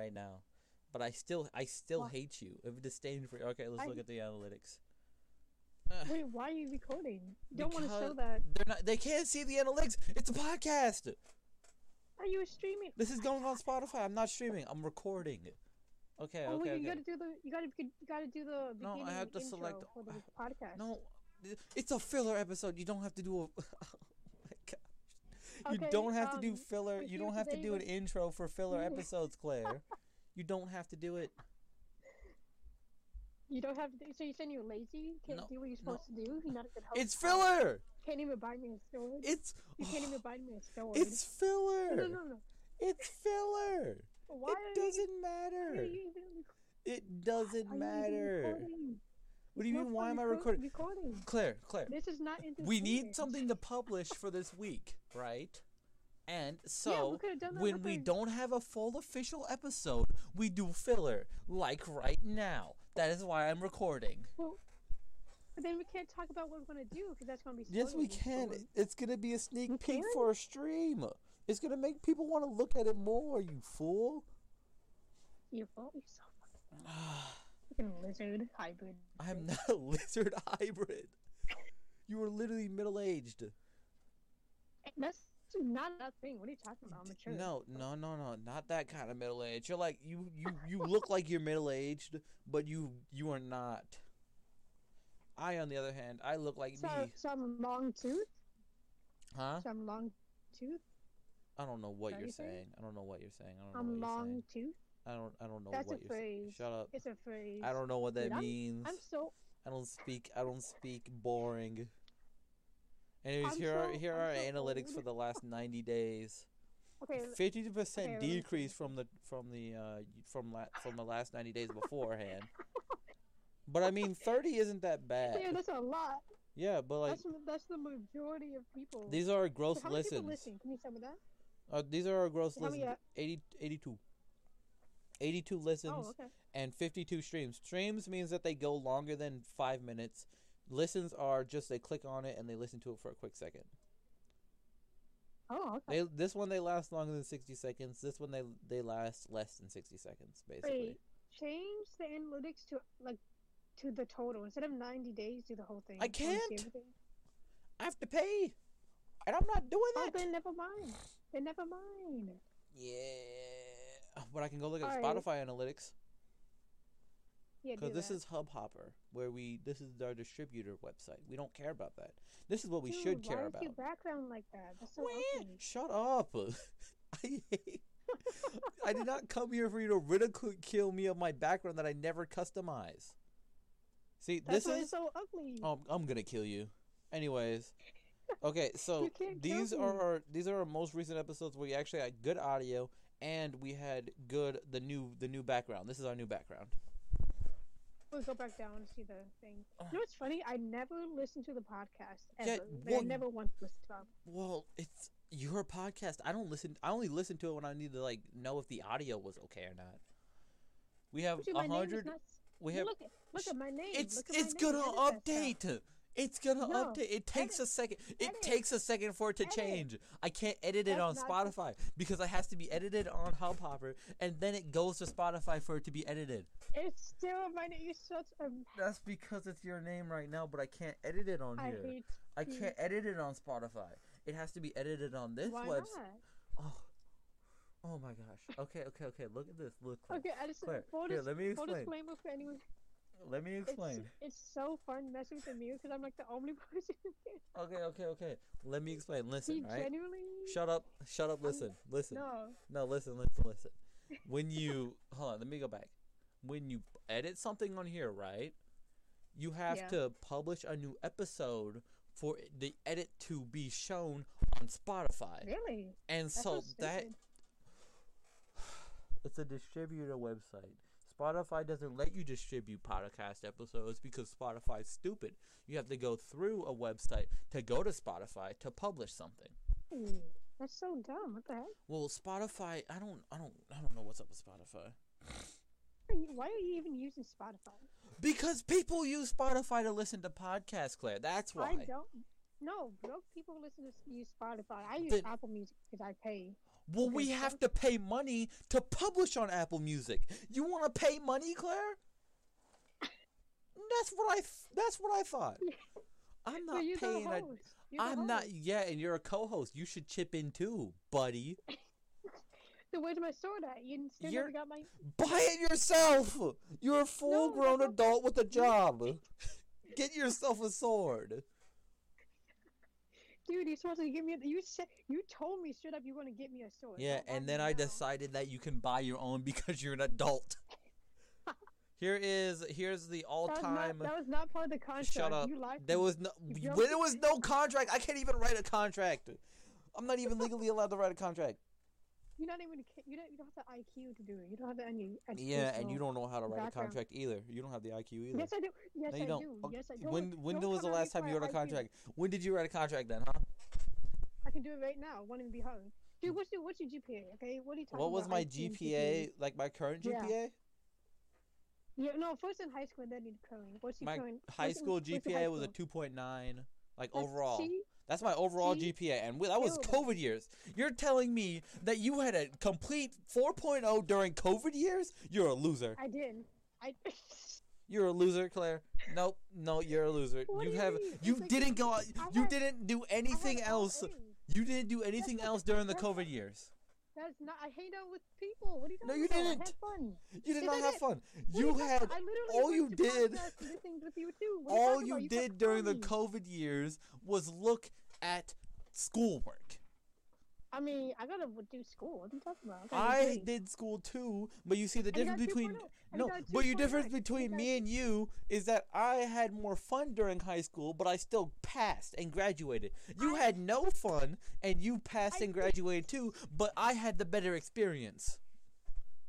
right now, but I still I still Why? hate you. Of disdain for okay. Let's I- look at the analytics. Wait, why are you recording? You don't want to show that. They're not. They can't see the analytics. It's a podcast. Are you streaming? This is going on Spotify. I'm not streaming. I'm recording. Okay. oh, Okay. wait, okay. you gotta do the. You gotta. You gotta do the. No, I have to select- for the podcast. No, it's a filler episode. You don't have to do a. You Okay, don't have to do um, filler. You you don't have to do an intro for filler episodes, Claire. You don't have to do it. You don't have to. Do, so you're saying you're lazy? Can't No, do what you're no. supposed to do? You're not a good host. It's filler. Can't even buy me a sword. It's you can't even buy me a sword. it's filler. no, no, no, no. It's filler. Why It doesn't are matter. you It doesn't you matter. What do you mean? Why am I recording? Recording. Claire, Claire. This is not. We need something to publish for this week, right? And Yeah, so we could've done that when we don't have a full official episode, we do filler, like right now. That is why I'm recording. Well, but then we can't talk about what we're gonna do because that's gonna be. Yes, we can. for- It's gonna be a sneak We peek can? for a stream. It's gonna make people want to look at it more. You fool! You're so fucking fucking lizard hybrid. I'm not a lizard hybrid. You are literally middle aged. That's not that thing. What are you talking about? I'm mature. No, no, no, no, not that kind of middle age. You're like you, you, you look like you're middle aged, but you, you are not. I, on the other hand, I look like So, me. so I'm long tooth. Huh? So I'm long tooth. I don't know what you're saying? saying. I don't know what you're saying. I don't know I'm what long saying. tooth. I don't. I don't know That's a what you're saying. phrase. Shut up. It's a phrase. I don't know what that Dude, I'm- means. I'm so. I don't speak. I don't speak boring. Anyways, I'm here are here I'm are so analytics old. for the last ninety days. Okay. Fifty percent okay, let me decrease from the from the uh from la- from the last ninety days beforehand. But I mean, thirty isn't that bad. Yeah, that's a lot. Yeah, but like that's that's the majority of people. these are our gross So how many people listens. listen? Can you tell me that? Uh, these are our gross many, listens. uh, 80, 82. 82 listens Oh, okay. and 52 streams. Streams means that they go longer than five minutes. Listens are just they click on it and they listen to it for a quick second. Oh, okay. They this one they last longer than 60 seconds. This one they they last less than 60 seconds basically. Wait, change the analytics to like to the total instead of ninety days. Do the whole thing. I can't. I have to pay. And I'm not doing Oh, that. then never mind. Then never mind. Yeah. But I can go look at Alright. Spotify analytics Yeah, because this that. is Hubhopper where we this is our distributor website. We don't care about that. This is what we should care why about. is your background like that? That's so ugly. Shut up. I hate. I did not come here for you to ridicule me of my background that I never customize. See, That's this why is. so ugly. Oh, I'm gonna kill you. Anyways, okay. So You can't kill these are our these are our most recent episodes where we actually had good audio and we had good the new the new background. This is our new background. We'll go back down and see the thing. You know what's funny? I never listened to the podcast ever. Yeah, well, I never once listened to it. Well, it's your podcast. I don't listen. I only listen to it when I need to like know if the audio was okay or not. We have a my name is hundred. We have. look at look at my name. It's Look at my it's name. gonna update. It's gonna No, update. It takes edit. a second. It Edit. takes a second for it to Edit. change. I can't edit it That's on Spotify because it has to be edited on Hubhopper, and then it goes to Spotify for it to be edited. It's still my name. You're such a. That's because it's your name right now, but I can't edit it on I here. I you. can't edit it on Spotify. It has to be edited on this website. Oh, oh my gosh. Okay, okay, okay. Look at this. Look. Claire. Okay, I just Claire, here, let me explain. Disclaimer for anyone. Let me explain. it's so fun messing with the mirror because I'm like the only person. Okay, okay, okay. Let me explain. he Listen, right? genuinely. Shut up. Shut up. Listen. Listen. No. No, listen, listen, listen. When you hold on, let me go back. When you edit something on here, right? You have Yeah. to publish a new episode for the edit to be shown on Spotify. Really? And That's so so that it's a distributor website. Spotify doesn't let you distribute podcast episodes because Spotify's stupid. You have to go through a website to go to Spotify to publish something. That's so dumb. What the heck? Well, Spotify, I don't I don't I don't know what's up with Spotify. Why are you even using Spotify? Because people use Spotify to listen to podcasts, Claire. That's why. I don't. No, broke people listen to use Spotify. I use Then- Apple Music because I pay. Well, we have to pay money to publish on Apple Music. You want to pay money, Claire? That's what I. Th- that's what I thought. I'm not the paying. I'm not. Yeah, and you're a co-host. You should chip in too, buddy. So where's my sword at? You still You're- never got my. Buy it yourself. You're a full-grown not- adult with a job. Get yourself a sword. Dude, you're supposed to give me. A, you said you told me straight up you want to get me a sword. Yeah, and then I decided that you can buy your own because you're an adult. Here is here's the That all-time. not, that was not part of the contract. Shut up. You lied. There was no when there was no contract. I can't even write a contract. I'm not even legally allowed to write a contract. You're not even. You don't. You don't have the IQ to do it. You don't have the any. Yeah, and you don't know how to write a contract either. You don't have the IQ either. Yes, I do. Yes, no, you I don't. do. Okay, Yes, I do. When when Don't was the come at me last time you wrote a IQ. contract? When did you write a contract then, huh? I can do it right now. Won't even be hard. Dude, what's your what's your GPA? Okay, what are you talking about? What was about? my IQ and GPA? Like my current GPA? Yeah, no, first in high school, then in current. What's your My current? high in- school GPA high was a 2.9 like That's- overall. That's my overall See? GPA, and that was COVID years. You're telling me that you had a complete 4.0 during COVID years? You're a loser. I did. I. You're a loser, Claire. Nope, no, you're a loser. What you have mean? you It's like- didn't go out. I You had- didn't do anything else. You didn't do anything not- else during the that's COVID years. That's not. I hang out with people. What are you No, you about? Didn't. had fun. You did not have did. fun. What You talking had? I literally all you did. podcasts and did things with you too. What are you all you about? did during the. COVID years was look at schoolwork. I mean, I gotta do school. What are you talking about? I grade. did school too, but you see the difference between no, but your difference between me and you is that I had more fun during high school, but I still passed and graduated. You I- had no fun, and you passed I and did- graduated too, but I had the better experience.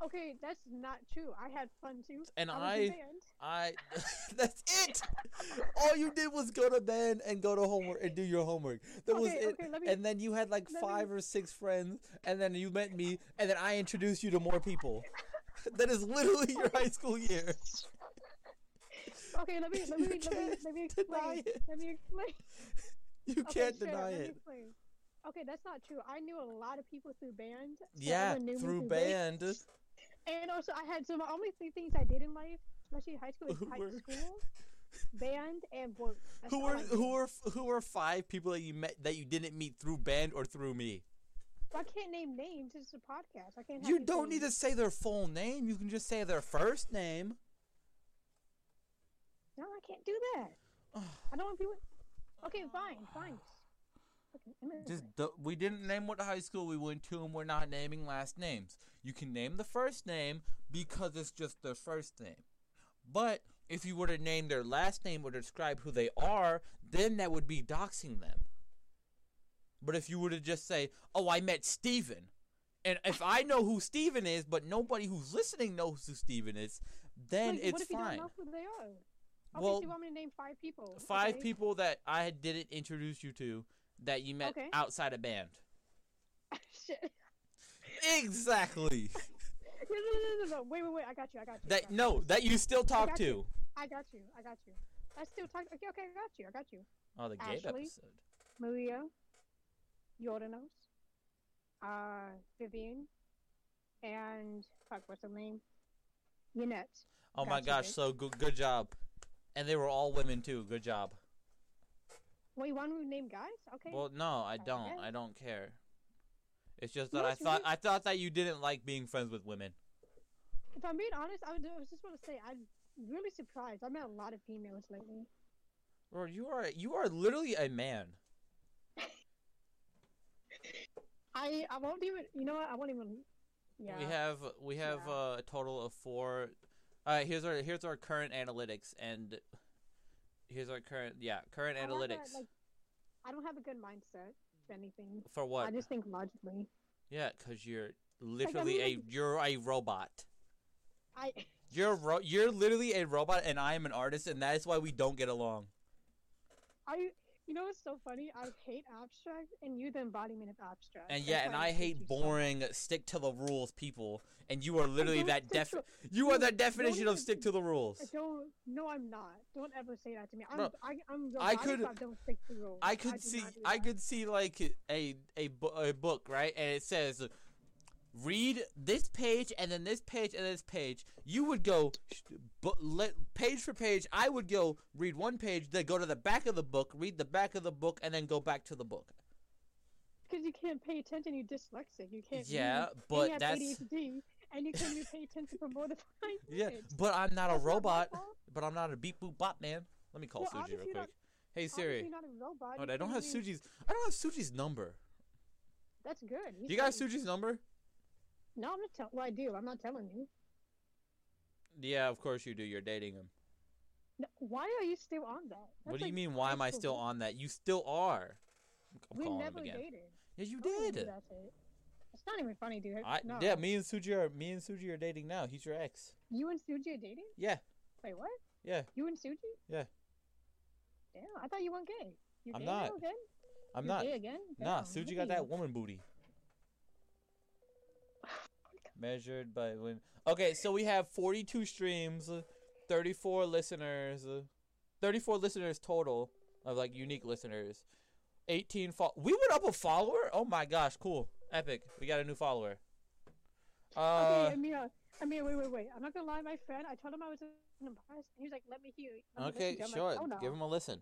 Okay, that's not true. I had fun too. And I, I- I that's it. All you did was go to bed and go to homework and do your homework. That was it. okay, me- and then you had like let me- five or six friends, and then you met me, and then I introduced you to more people. that is literally your high school year. Okay, let me let me let me, let me explain. Let me explain. You Okay, can't up, deny it. Okay, that's not true. I knew a lot of people through band. so Yeah, me through band. And also, I had so my only three things I did in life, especially high school, is Who high were- school, band, and work. That's Who were who were who were five people that you met that you didn't meet through band or through me? I can't name names. It's a podcast. I can't. You don't need to say their full name. You can just say their first name. No, I can't do that. I don't want people. Okay, fine, fine. Just do, we didn't name what high school we went to, and we're not naming last names. You can name the first name because it's just their first name. But if you were to name their last name or describe who they are, then that would be doxing them. But if you were to just say, "Oh, I met Steven," and if I know who Steven is, but nobody who's listening knows who Steven is, then Wait, it's what if you fine. don't know who they are? Well, you want me to name five people? Five okay. people that I didn't introduce you to that you met Okay. outside a band. Shit. Exactly. No, no, no, no, no. Wait, wait, wait. I got you. I got you. That no, that you still talk got to. you. I got you. I got you. I still talk. Okay, okay. I got you. I got you. Oh, the Ashley? episode. Maria, Jordanos, uh, Vivian, and fuck, what's her name? Yannette. Oh my Gotcha, gosh, so good, good job. And they were all women too. Good job. Wait, you want to name guys? Okay. Well, no, I don't. I don't care. It's just No, that I thought I thought that you didn't like being friends with women. if I'm being honest, I was, I was just want to say I'm really surprised. I met a lot of females lately. Bro, you are you are literally a man. I I won't even. You know what? I won't even. Yeah. We have we have Yeah. uh, a total of four. All right, here's our here's our current analytics and here's our current yeah current I analytics like, I don't have a good mindset. for anything, for what? I just think logically. Yeah, because you're literally mean, a like- you're a robot. I You're ro- you're literally a robot, and I am an artist, and that is why we don't get along. I you know what's so funny? I hate abstract, and you're the embodiment of abstract. And That's yeah, and why I hate you so boring, stick to the rules people, and you are literally that def. You are that definition of stick to the rules. I don't. No, I'm not. Don't ever say that to me. I'm. Bro, I, I'm. I could- I don't stick to rules. I could do see, I could see like a a, bu- a book, right? And it says read this page and then this page and this page. You would go sh- bu- let, page for page. I would go read one page, then go to the back of the book, read the back of the book, and then go back to the book. Because you can't pay attention, you're dyslexic. You can't. Yeah, read, but and you have that's ADHD, and you can't even pay attention for more than five minutes. yeah. But I'm not a That's not my robot. fault. But I'm not a beep boop bop man. Let me call Suji real quick. not- Hey Siri. not a robot. I don't have Suji's. I don't have Suji's number. That's good. He's You got. Suji's number? No, I'm not telling. Well, I do. I'm not telling you. Yeah, of course you do. You're dating him. No, why are you still on that? what do you like mean? Why am I still on that? You still are. I'm We calling him never again. dated. Yeah, you I don't even do did. that shit. It's not even funny, dude. I, no. Yeah, me and Suji are me and Suji are dating now. He's your ex. You and Suji are dating? Yeah, Wait, what? yeah. You and Suji? Yeah. Damn, I thought you weren't gay. You I'm gay not. again? I'm You're not. Gay again? Nah, Suji got that woman booty. Measured by when. Okay, so we have 42 streams, uh, 34 listeners, uh, 34 listeners total of like unique listeners. 18 fo- We went up a follower? Oh my gosh, cool. Epic. We got a new follower. Uh okay, Amir, Amir, wait, wait, wait. I'm not gonna lie, my friend. I told him I was in a bus. He was like, "Let me hear." okay, listen to it." I'm sure. Like, oh, no. Give him a listen.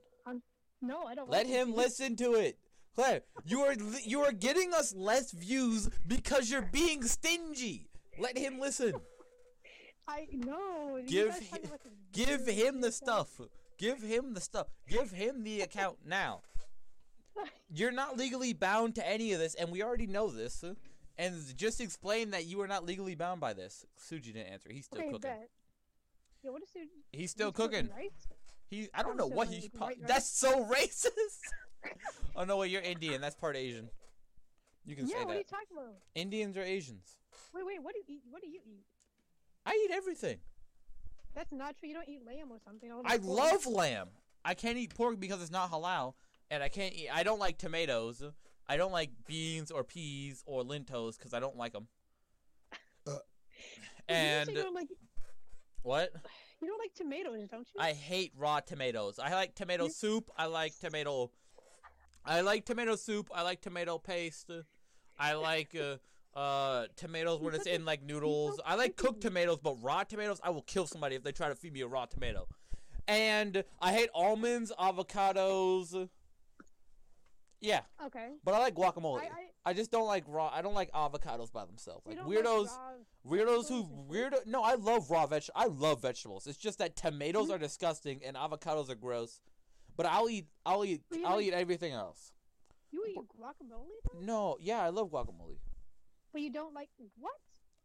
No, I don't. Let want to. him listen to it. Claire, you are you are getting us less views because you're being stingy. Let him listen. I know. Give guys hi- talk about this Give him the stuff. Give him the stuff. Give him the account now. You're not legally bound to any of this, and we already know this. And just explain that you are not legally bound by this. Suji didn't answer. He's still okay, cooking. bet. Yeah, what is it? He's still he's cooking, right? He. I don't I'm know what like, he's. right, right. That's so racist. oh no, wait. You're Indian. That's part Asian. You can Yeah, say what are you talking about? Indians or Asians. Wait, wait. What do you eat? What do you eat? I eat everything. That's not true. You don't eat lamb or something. all I pork. love lamb. I can't eat pork because it's not halal, and I can't eat. I don't like tomatoes. I don't like beans or peas or lentils because I don't like them. Uh. And say you like what? you don't like tomatoes, don't you? I hate raw tomatoes. I like tomato soup. I like tomato. I like tomato soup. I like tomato paste. I like uh, uh tomatoes when it's in like noodles. I like cooked tomatoes, but raw tomatoes, I will kill somebody if they try to feed me a raw tomato. And I hate almonds, avocados. Yeah, okay. but I like guacamole. I, I, I just don't like raw. I don't like avocados by themselves. Like weirdos. Like Weirdos who weird no, I love raw veg. I love vegetables. It's just that tomatoes are disgusting and avocados are gross. But I'll eat I'll eat I'll eat everything else. You eat guacamole, though? No, yeah, I love guacamole. but you don't like what?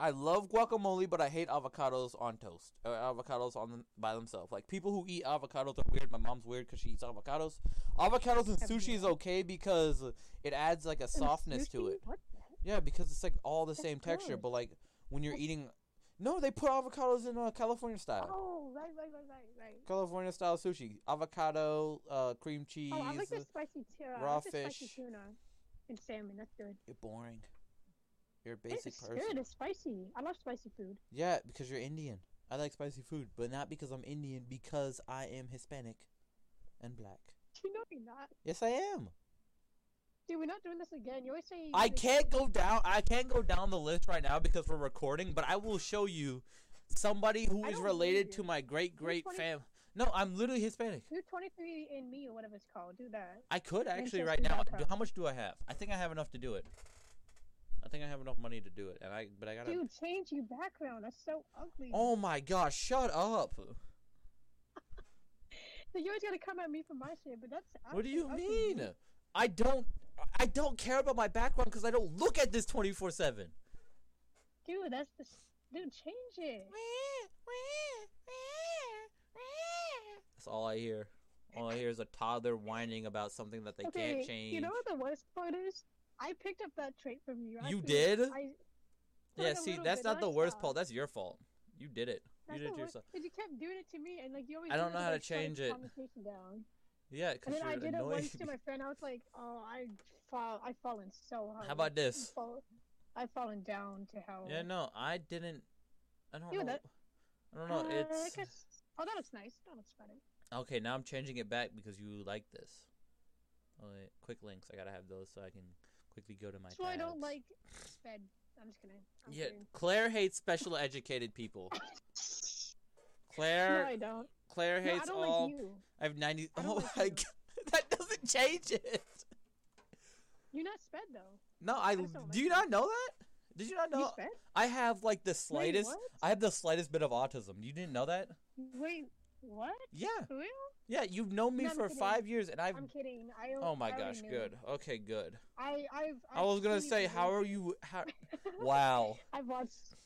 I love guacamole, but I hate avocados on toast. Or avocados on them by themselves. Like people who eat avocados are weird. My mom's weird because she eats avocados. Avocados and sushi is okay because it adds like a softness to it. Yeah, because it's like all the same texture. But like when you're eating, no, they put avocados in uh, California style. Oh, right, right, right, right, right. California style sushi, avocado, uh, cream cheese. Oh, I like the spicy tuna. raw like the spicy fish. tuna and salmon. That's good. You're boring. You're a basic it's person. good. It's spicy. I love spicy food. Yeah, because you're Indian. I like spicy food, but not because I'm Indian. Because I am Hispanic, and black. You know you're not. Yes, I am. Dude, we're not doing this again. You always say. I can't go down. I can't go down the list right now because we're recording. But I will show you somebody who is related to my great great 20 fam. No, I'm literally Hispanic. Do 23 and me or whatever it's called. Do that. I could actually right now. Do- How much do I have? I think I have enough to do it. I think I have enough money to do it, and I but I gotta. Dude, change your background. That's so ugly. Oh my gosh! Shut up. So you always gotta come at me for my shit, but that's. What do you ugly, mean? I don't. I don't care about my background because I don't look at this twenty four seven. Dude, that's the. Dude, change it. That's all I hear. All I hear is a toddler whining about something that they okay, can't change. you know what the worst part is? I picked up that trait from you. You did? I, yeah, see, that's bit, not the I worst part. That's your fault. You did it. That's you did it yourself. Cause you kept doing it to me, and like you always. I don't know how to, to like, shut change it. Down. Yeah, because And then I you're did it once to my friend. I was like, "Oh, I fall. I've fallen so hard. How about this? Fall, I've fallen down to hell." Yeah, no, I didn't. I don't Yeah, know. that- I don't know. Uh, It's Oh, that looks nice. That looks better. okay. Now I'm changing it back because you like this. Oh, wait, quick links. I gotta have those so I can quickly go to my. Why I don't like sped. I'm just kidding. I'm Yeah, kidding. Claire hates special educated people. Claire, No, I don't. Claire No, I hates don't all. like you. I have ninety. I Oh like my god, that doesn't change it. You're not sped though. No, I. don't Do like you you. not know that? Did you not You know? sped? I have like the slightest. what? I have the slightest bit of autism. You didn't know that? Wait, what? Yeah, For real? yeah. You've known me No, for five years, and I've. I'm kidding. I. Oh my I gosh, good. Okay, good. I I've. I was gonna say, how are you? How? Wow. I've watched.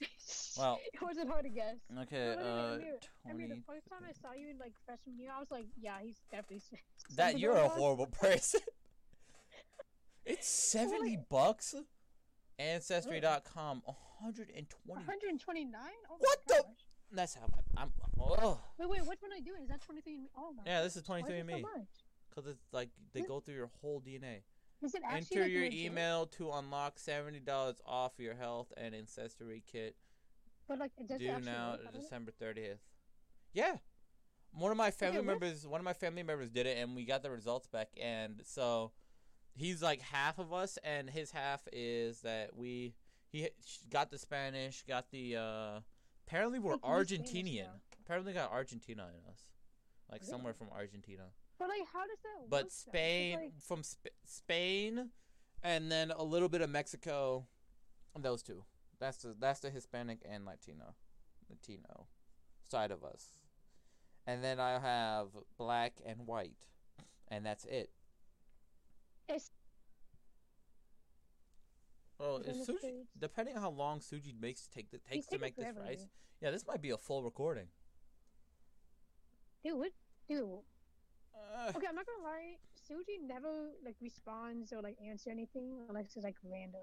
wow. it wasn't hard to guess. Okay. Uh, I knew it. I mean, the first time I saw you in like freshman year, I was like, yeah, he's definitely. That you're a horrible person. It's seventy bucks. Ancestry.com, 120. 129. Oh What my the- gosh. That's how I, I'm. Oh, Wait, wait. Which one are you doing? Is that 23? Oh my. yeah, this is Why is it 23andMe. so much? Because it's like they go through your whole DNA. Is it actually Enter like, your legit? email to unlock seventy dollars off your health and ancestry kit. But like, it does Due now work, doesn't it? December thirtieth. Yeah, one of my family what? members, one of my family members did it, and we got the results back. And so, he's like half of us, and his half is that we he got the Spanish, got the. uh Apparently, we're Wait, can you Spanish Argentinian. Apparently, got Argentina in us, like Really? somewhere from Argentina. But like, how does that work? But Spain like, from Sp- Spain, and then a little bit of Mexico. Those two. That's the that's the Hispanic and Latino, Latino side of us. And then I have black and white, and that's it. It's- Oh, It's in is the Suji? Depending on how long Suji makes take the, takes to make this rice. dude. Yeah, this might be a full recording. Dude, what? Dude. Uh, Okay, I'm not gonna lie. Suji never like responds or like answer anything unless it's like random.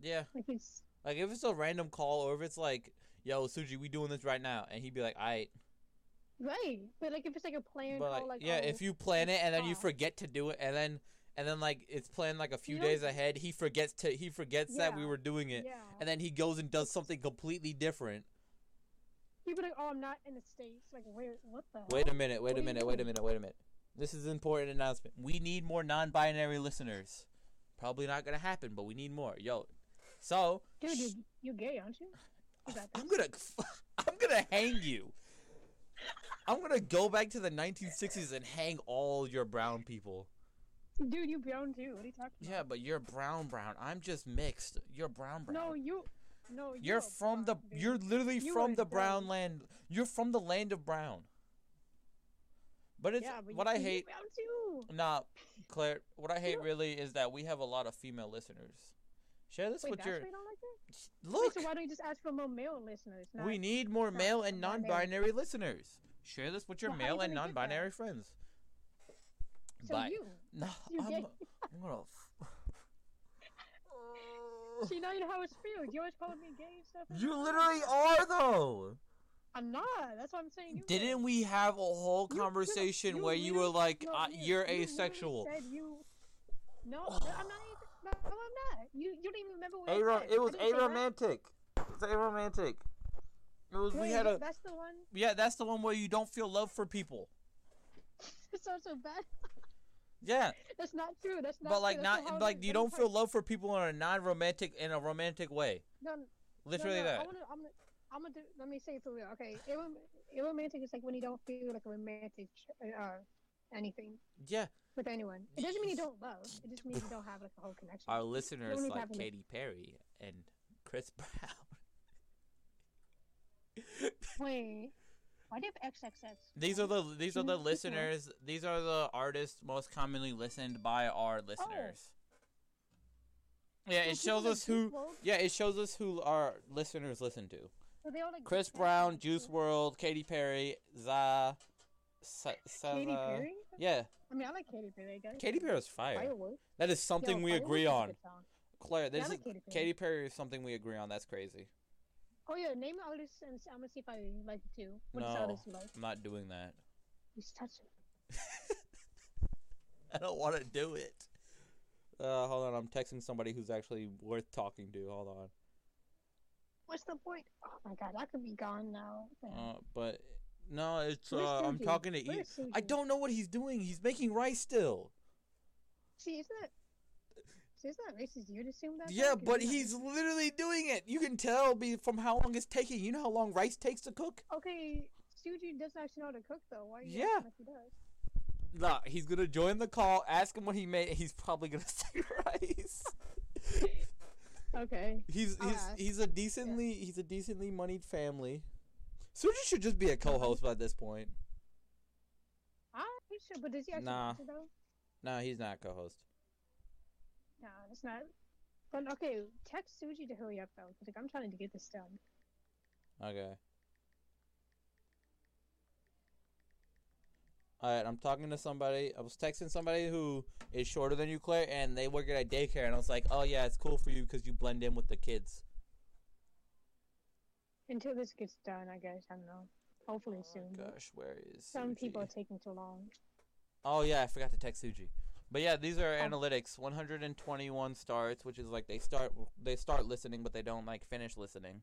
yeah, Like it's like if it's a random call or if it's like, "Yo, Suji, we doing this right now," and he'd be like, "I." right, but like if it's like a planned But like, call, like yeah, oh, if you plan it and then you forget to do it, and then and then like it's planned like a few You days don't- ahead, he forgets to he forgets that we were doing it, yeah, and then he goes and does something completely different. he'd be like, oh, I'm not in the states. Like, where? What the? Wait a minute, wait What a minute, wait a minute, wait a minute. This is an important announcement. We need more non-binary listeners. Probably not gonna happen, but we need more. Yo, so Dude, you you're gay, aren't you? You I'm gonna I'm gonna hang you. I'm gonna go back to the 1960s and hang all your brown people. Dude, you brown too. What are you talking about? Yeah, but you're brown brown. I'm just mixed. You're brown brown. No, you. No, You're a from the. dude. You're literally You from the brown dumb. land. You're from the land of brown. But it's yeah, but what you, I you're hate. Brown too. Nah, Claire. What I hate really is that we have a lot of female listeners. Share this Wait, with your. why you don't like? Look, Wait, so why don't you just ask for more male listeners? Not... we need more male and non-binary. listeners. Share this with your Well, how you male and gonna get that? non-binary friends. So Bye. you. No, You I'm, gay. I'm gonna. See, now you know how it feels. You always calling me gay and stuff. you literally are though. I'm not. That's what I'm saying. You Didn't we have a whole conversation you where you were like, no, uh, you- "You're you asexual"? Said you. No, no, I'm not. even- No, I'm not. You, you don't even remember what I Aro- said. it was I didn't say that. aromantic. It's aromantic. It was. we had a. That's the one. Yeah, that's the one where you don't feel love for people. so so bad. Yeah, That's not true. That's not. True. But like true. Not like you don't feel love for people in a non-romantic in a romantic way. No, Literally no, no, that. I'm gonna, I'm gonna, I'm gonna do. Let me say it for real. Okay, aromantic is like when you don't feel like a romantic uh anything Yeah, with anyone. It doesn't mean you don't love. It just means you don't have like a whole connection. our listeners like Katy Perry and Chris Brown. Wait, why do you have XXX? These are the these are the listeners. These are the artists most commonly listened by our oh. listeners. Yeah, Oh, it shows us who. Yeah, it shows us who our listeners listen to. So they all like Chris Brown, Juice? World, Katy Perry, Za, Sa- Katy Perry. Yeah, I mean, I like Katy Perry. Guys. Katy Perry is fire. Firework. That is something Yo, we agree on. Claire, Yeah, this I is Katy Perry. Katy Perry is something we agree on. That's crazy. Oh yeah, name the artist and I'm gonna see if I like it too. What No. artist like? I'm not doing that. Just touch it. I don't want to do it. Uh, hold on, I'm texting somebody who's actually worth talking to. Hold on. What's the point? Oh my god, I could be gone now. What the hell? Uh, but no, it's uh, I'm talking to. E- I don't know what he's doing. He's making rice still. See, isn't it? So it's not racist. You'd assume that. Yeah, but he's racist. literally doing it. You can tell be from how long it's taking. You know how long rice takes to cook? Okay, Suji doesn't actually know how to cook though. Why? Are you Yeah. Like he does. Nah, he's gonna join the call. Ask him what he made. And he's probably gonna say rice. Okay. He's I'll he's ask. he's a decently he's a decently moneyed family. Suji should just be a co-host by this point. Ah, he should, but does he actually Nah. No, he's not co-host. Nah, that's not. But okay, text Suji to hurry up though, because like, I'm trying to get this done. Okay. Alright, I'm talking to somebody. I was texting somebody who is shorter than you, Claire, and they work at a daycare, and I was like, "Oh yeah, it's cool for you because you blend in with the kids." Until this gets done, I guess. I don't know. Hopefully Oh soon. Gosh, where is Some people are taking too long. Oh yeah, I forgot to text Suji. But yeah, these are Oh. analytics. 121 starts, which is like they start they start listening, but they don't like finish listening.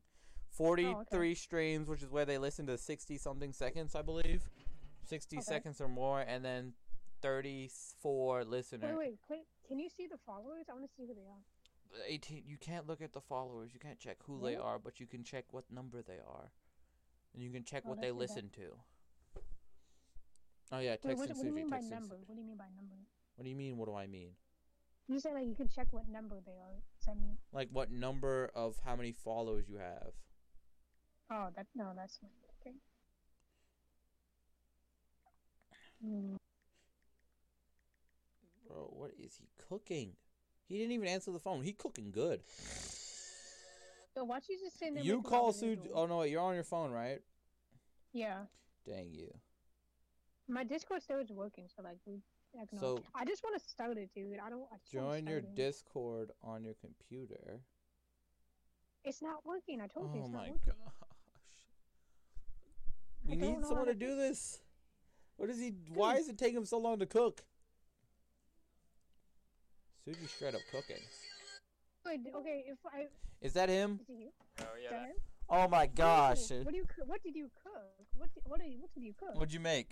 43 streams, which is where they listen to 60 something seconds, I believe. 60 Okay. seconds or more, and then 34 listeners. Wait, wait, can, can you see the followers? I want to see who they are. 18 you can't look at the followers you can't check who they are but you can check what number they are and you can check Oh, what they that's too bad. listen to oh yeah Wait, text what, and what do you mean by number? What do you mean by number? What do you mean what do i mean You said like you could check what number they are. Does that mean? like what number of how many followers you have Oh, that no, that's not okay. Hmm. bro what is he cooking he didn't even answer the phone he cooking good So why don't you just send them? you call Sue. Oh no wait you're on your phone right Yeah, dang you my Discord still is working, so like we. I So- I just want to start it, dude. I don't. I just wanna join your it. discord on your computer It's not working. I told you. oh It's my not working. gosh I We need someone to to do this. What is he? Why is it taking him so long to cook? Suji's straight up cooking. Wait, okay. If I Is that him? is it you? Oh yeah, that that, him? Oh my gosh! What do you? What did you cook? What? Did, what? Did you, what did you cook? What'd you make?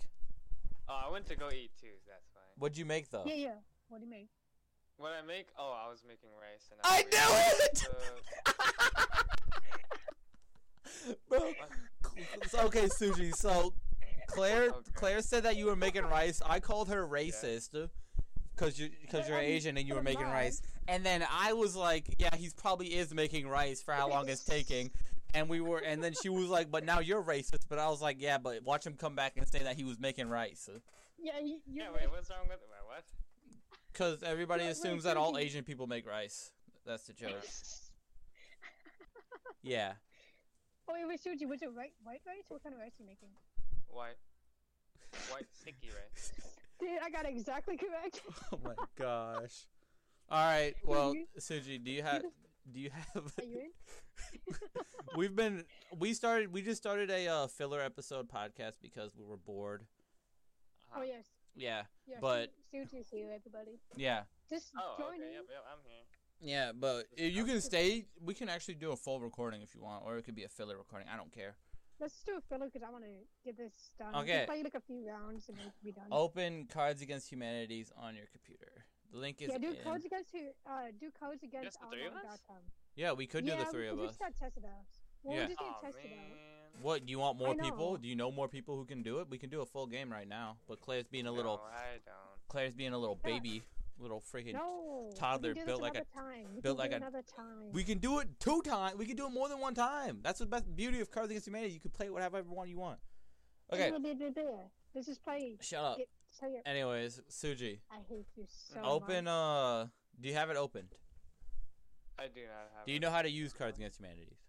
oh, I went to go eat too. That's fine. What'd you make though? Yeah, yeah. What do you make? What I make? Oh, I was making rice and I made knew it! Bro, okay, Suji. So Claire, Okay. Claire said that you were making rice. I called her racist. Cause you, cause you're Asian and you were making rice, and then I was like, "Yeah, he's probably is making rice for how long it's taking." And we were, and then she was like, "But now you're racist." But I was like, "Yeah, but watch him come back and say that he was making rice." Yeah, you. you Yeah, wait, what's wrong with wait, what? Because everybody Wait, wait, assumes that all Suji. Asian people make rice. That's the joke. Yeah. Oh wait, wait, Suji, was it white, white rice? What kind of rice are you making? White, white sticky rice. Dude, I got it exactly correct. Oh my gosh. All right. Well, Suji, do you have? Do you have? Are you in? We've been. We started. We just started a uh, filler episode podcast because we were bored. Oh yes. Yeah. Yeah, But- Su- Suji's here, everybody. Yeah. Just Oh, join okay, yep, yep, I'm here. Yeah, but if you can stay. We can actually do a full recording if you want, or it could be a filler recording. I don't care. Let's do a filler because I want to get this done. Okay. Just play like a few rounds and then it be done. Open Cards Against Humanities on your computer. The link is yeah, do in. Cards Against who? Uh, do Cards Against Just the three of us? Yeah, we could yeah, do the three we of can us. just start test it out. Well, Yeah. we just need Oh to test it out. Man. What? Do you want more people? Do you know more people who can do it? We can do a full game right now. But Claire's being a little. No, I don't. Claire's being a little baby, little freaking. No. we can toddler do this built like a- another time. We built can like do a- another time. We can do it two times. We can do it more than one time. That's the best beauty of Cards Against Humanity. You can play whatever one you want. Okay. Let's just play. shut up. Get, tell Anyways, Suji, I hate you so open. much. Uh, do you have it opened? I do not have. Do you it. know how to use Cards Against Humanities?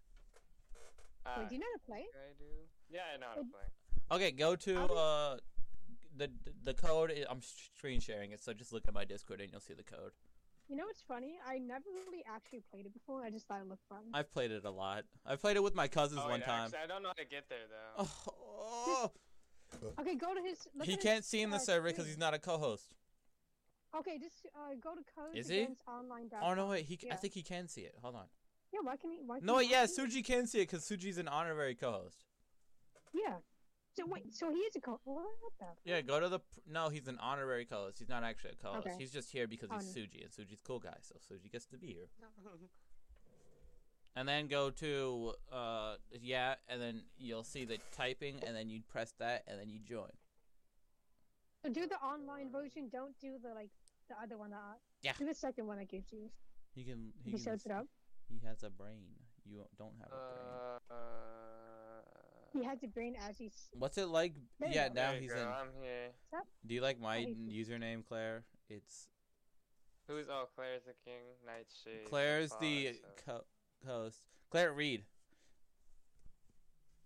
Uh, Wait, do you know how to play? I do. Yeah, I know how to play. Okay, go to uh, the the code. i- I'm screen sharing it, so just look at my Discord and you'll see the code. You know what's funny? I never really actually played it before. I just thought it looked fun. I've played it a lot. I've played it with my cousins Oh, one wait, time. Actually, I don't know how to get there though. Oh, Okay, go to his. look he at can't see in the uh, server because he's not a co-host. Okay, just uh, go to code. Is he? against online. Oh no, wait. He I think he can see it. Hold on. Yeah, why can he? Why can No, he yeah? Suji can see it because Suji's an honorary co-host. Yeah. So wait, so he is a co. What the? Yeah, go to the. pr- No, he's an honorary co-host. He's not actually a co-host. Okay. He's just here because he's Suji, and Suji's cool guy, so Suji gets to be here. And then go to uh yeah, and then you'll see the typing, and then you press that, and then you join. So do the online version. Don't do the like the other one. That, Yeah. Do the second one I gives you. He can. He, He can sets it up. He has a brain. You don't have a brain. Uh, He has a brain as he's. What's it like? There you Yeah, go. now there you he's go, in. I'm here. Do you like my I- username, Claire? It's Who's oh Claire's the king, Nightshade. Claire's the co- host. Claire Reed.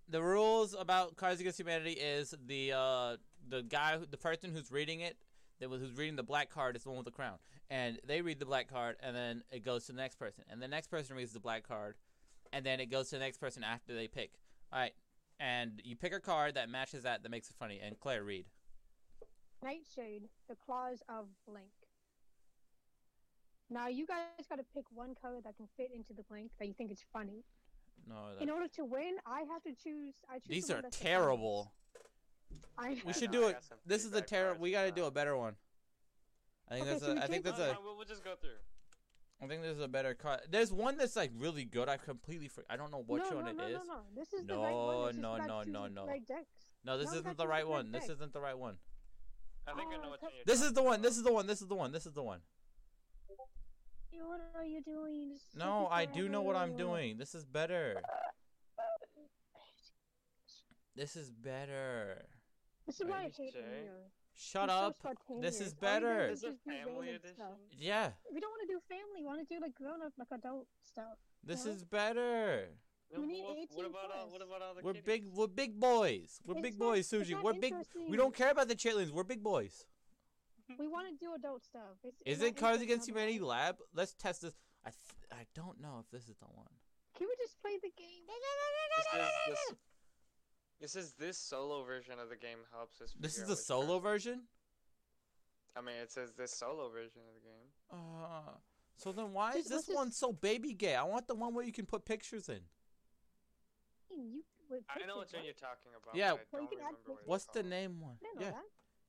The rules about Cards Against Humanity is the uh the guy who, the person who's reading it that was who's reading the black card is the one with the crown, and they read the black card, and then it goes to the next person, and the next person reads the black card, and then it goes to the next person after they pick. All right, and you pick a card that matches that that makes it funny. And Claire Reed. Nightshade, the claws of blank. Now you guys got to pick one color that can fit into the blank that you think is funny. No, In order to win, I have to choose. I choose. these the are terrible. Funniest. We should know, do it. This is a terrible. We got to do a better one. I think Okay, that's so a. we I think that's Uh, a. uh, we'll, we'll just go through. I think there's a better cut. There's one that's like really good. I completely. For- I don't know which no, one no, it no, is. No, no, This is the right No, one. It's just no, about no, choosing no, no. Right. No, this No, isn't the right one. This isn't the right one. I think I Oh, know which co- one you're This is the one. This is the one. This is the one. This is the one. What are you doing? This No, I do know what I'm doing. This is better. This is better. This is why I hate Jay. Amir. Shut He's so up. This is All he does better. is Is it family edition? Yeah, We don't want to do family. We want to do like grown up, like adult stuff. this No. is better. No, We but need what, 18 what about all, what plus. about all the We're kitties? big. We're big boys. We're It's big not- boys, it's Suji. not We're big. We don't care about the chitlins. We're big boys. We want to do adult stuff. It's, Is it not Cards Against Humanity otherwise. Lab? Let's test this. I th- I don't know if this is the one. Can we just play the game? This is this. This is this solo version of the game helps us. This is the solo cards- version. I mean, it says this solo version of the game. Uh, so then why is this one so baby gay? I want the one where you can put pictures in. You, with I know pictures, which one what? you're talking about. Yeah. but I Well, you can add what it's What's the name one? I didn't know Yeah. that.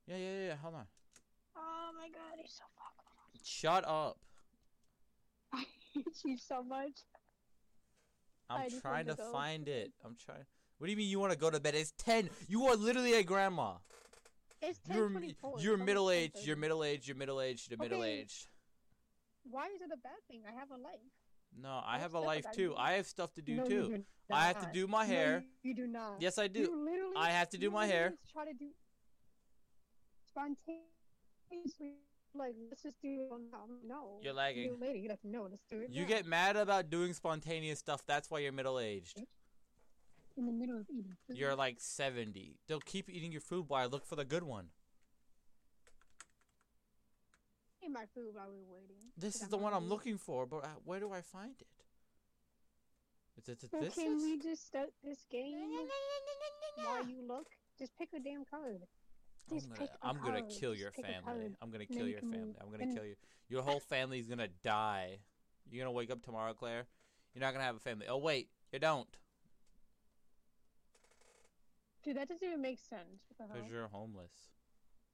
yeah, yeah, yeah, yeah. Hold on. Oh my god, he's so fucking. Shut up. I hate you so much. I I'm just trying to to find it. I'm trying. What do you mean you want to go to bed? It's ten. You are literally a grandma. It's You're you're middle aged. You're middle aged. You're middle aged. You're Okay. middle aged. Why is it a bad thing? I have a life. No, I have have a life too. I have stuff to do no, too. I have to do my hair. you, you do not. Yes, I do. You literally, I have to do you my hair. Try to do spontaneously. Like let's just do it on no. no. You're lagging. it later. You have to know. Let's do it. You now. get mad about doing spontaneous stuff. That's why you're middle aged. In the middle of eating. food. You're like 70. They'll keep eating your food while I look for the good one. Eat my food while we're waiting. This is the one I'm looking for, but uh, where do I find it? Is it Well, this? can is? we just start this game while you look? Just pick a damn card. I'm Just gonna, pick a I'm gonna kill your family. I'm gonna kill your family. I'm gonna kill you. Your whole family's gonna die. You're gonna wake up tomorrow, Claire. You're not gonna have a family. Oh wait, you don't, Dude, that doesn't even make sense. Because you're homeless.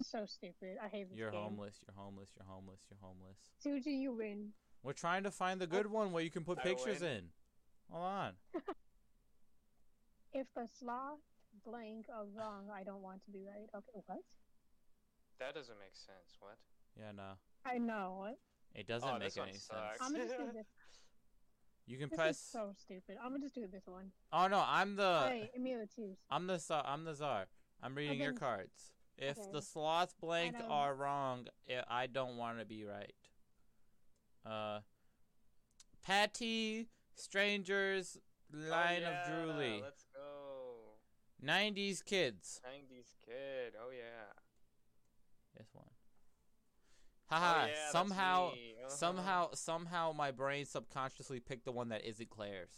So stupid. I hate this You're game. homeless. You're homeless. You're homeless. You're homeless. Suji, you win. We're trying to find the good one where you can put I pictures win. in. Hold on. If the sloth blank are wrong, I don't want to be right. Okay, what? That doesn't make sense. What? Yeah, no, I know. What? it doesn't Oh, make this one any sense. I'm gonna just do this. You can This press. is so stupid. I'm gonna just do this one. Oh no, I'm the. hey, Emilia, choose. I'm the czar. I'm the czar. I'm reading your cards. If okay. the sloth blank are wrong, I I don't want to be right. Uh, Patty, strangers, line oh, yeah, of Drooly, Let's go. 90s kids. 90s kid. Oh yeah. This one. Haha. oh, yeah, somehow. Uh-huh. somehow, somehow, my brain subconsciously picked the one that isn't Claire's.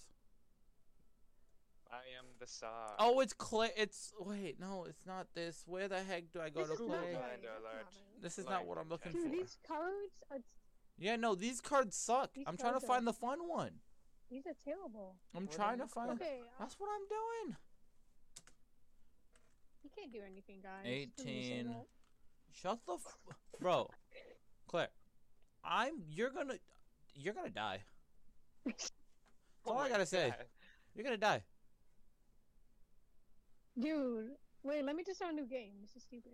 I am the Saw. Oh, it's Claire. It's wait, no, it's not this. Where the heck do I go This to play? right. This is not alert. This is not what I'm looking Dude, Dude, for. these cards are Yeah, no, these cards suck. These I'm trying to find are- the fun one. these are terrible. I'm What trying to you find. Okay, I- That's what I'm doing. You can't do anything, guys. Let me say 18. Shut the, f- bro, Claire. I'm. You're gonna. You're gonna die. That's Oh all I gotta say. You're gonna die. Dude, wait, let me just start a new game. This is stupid.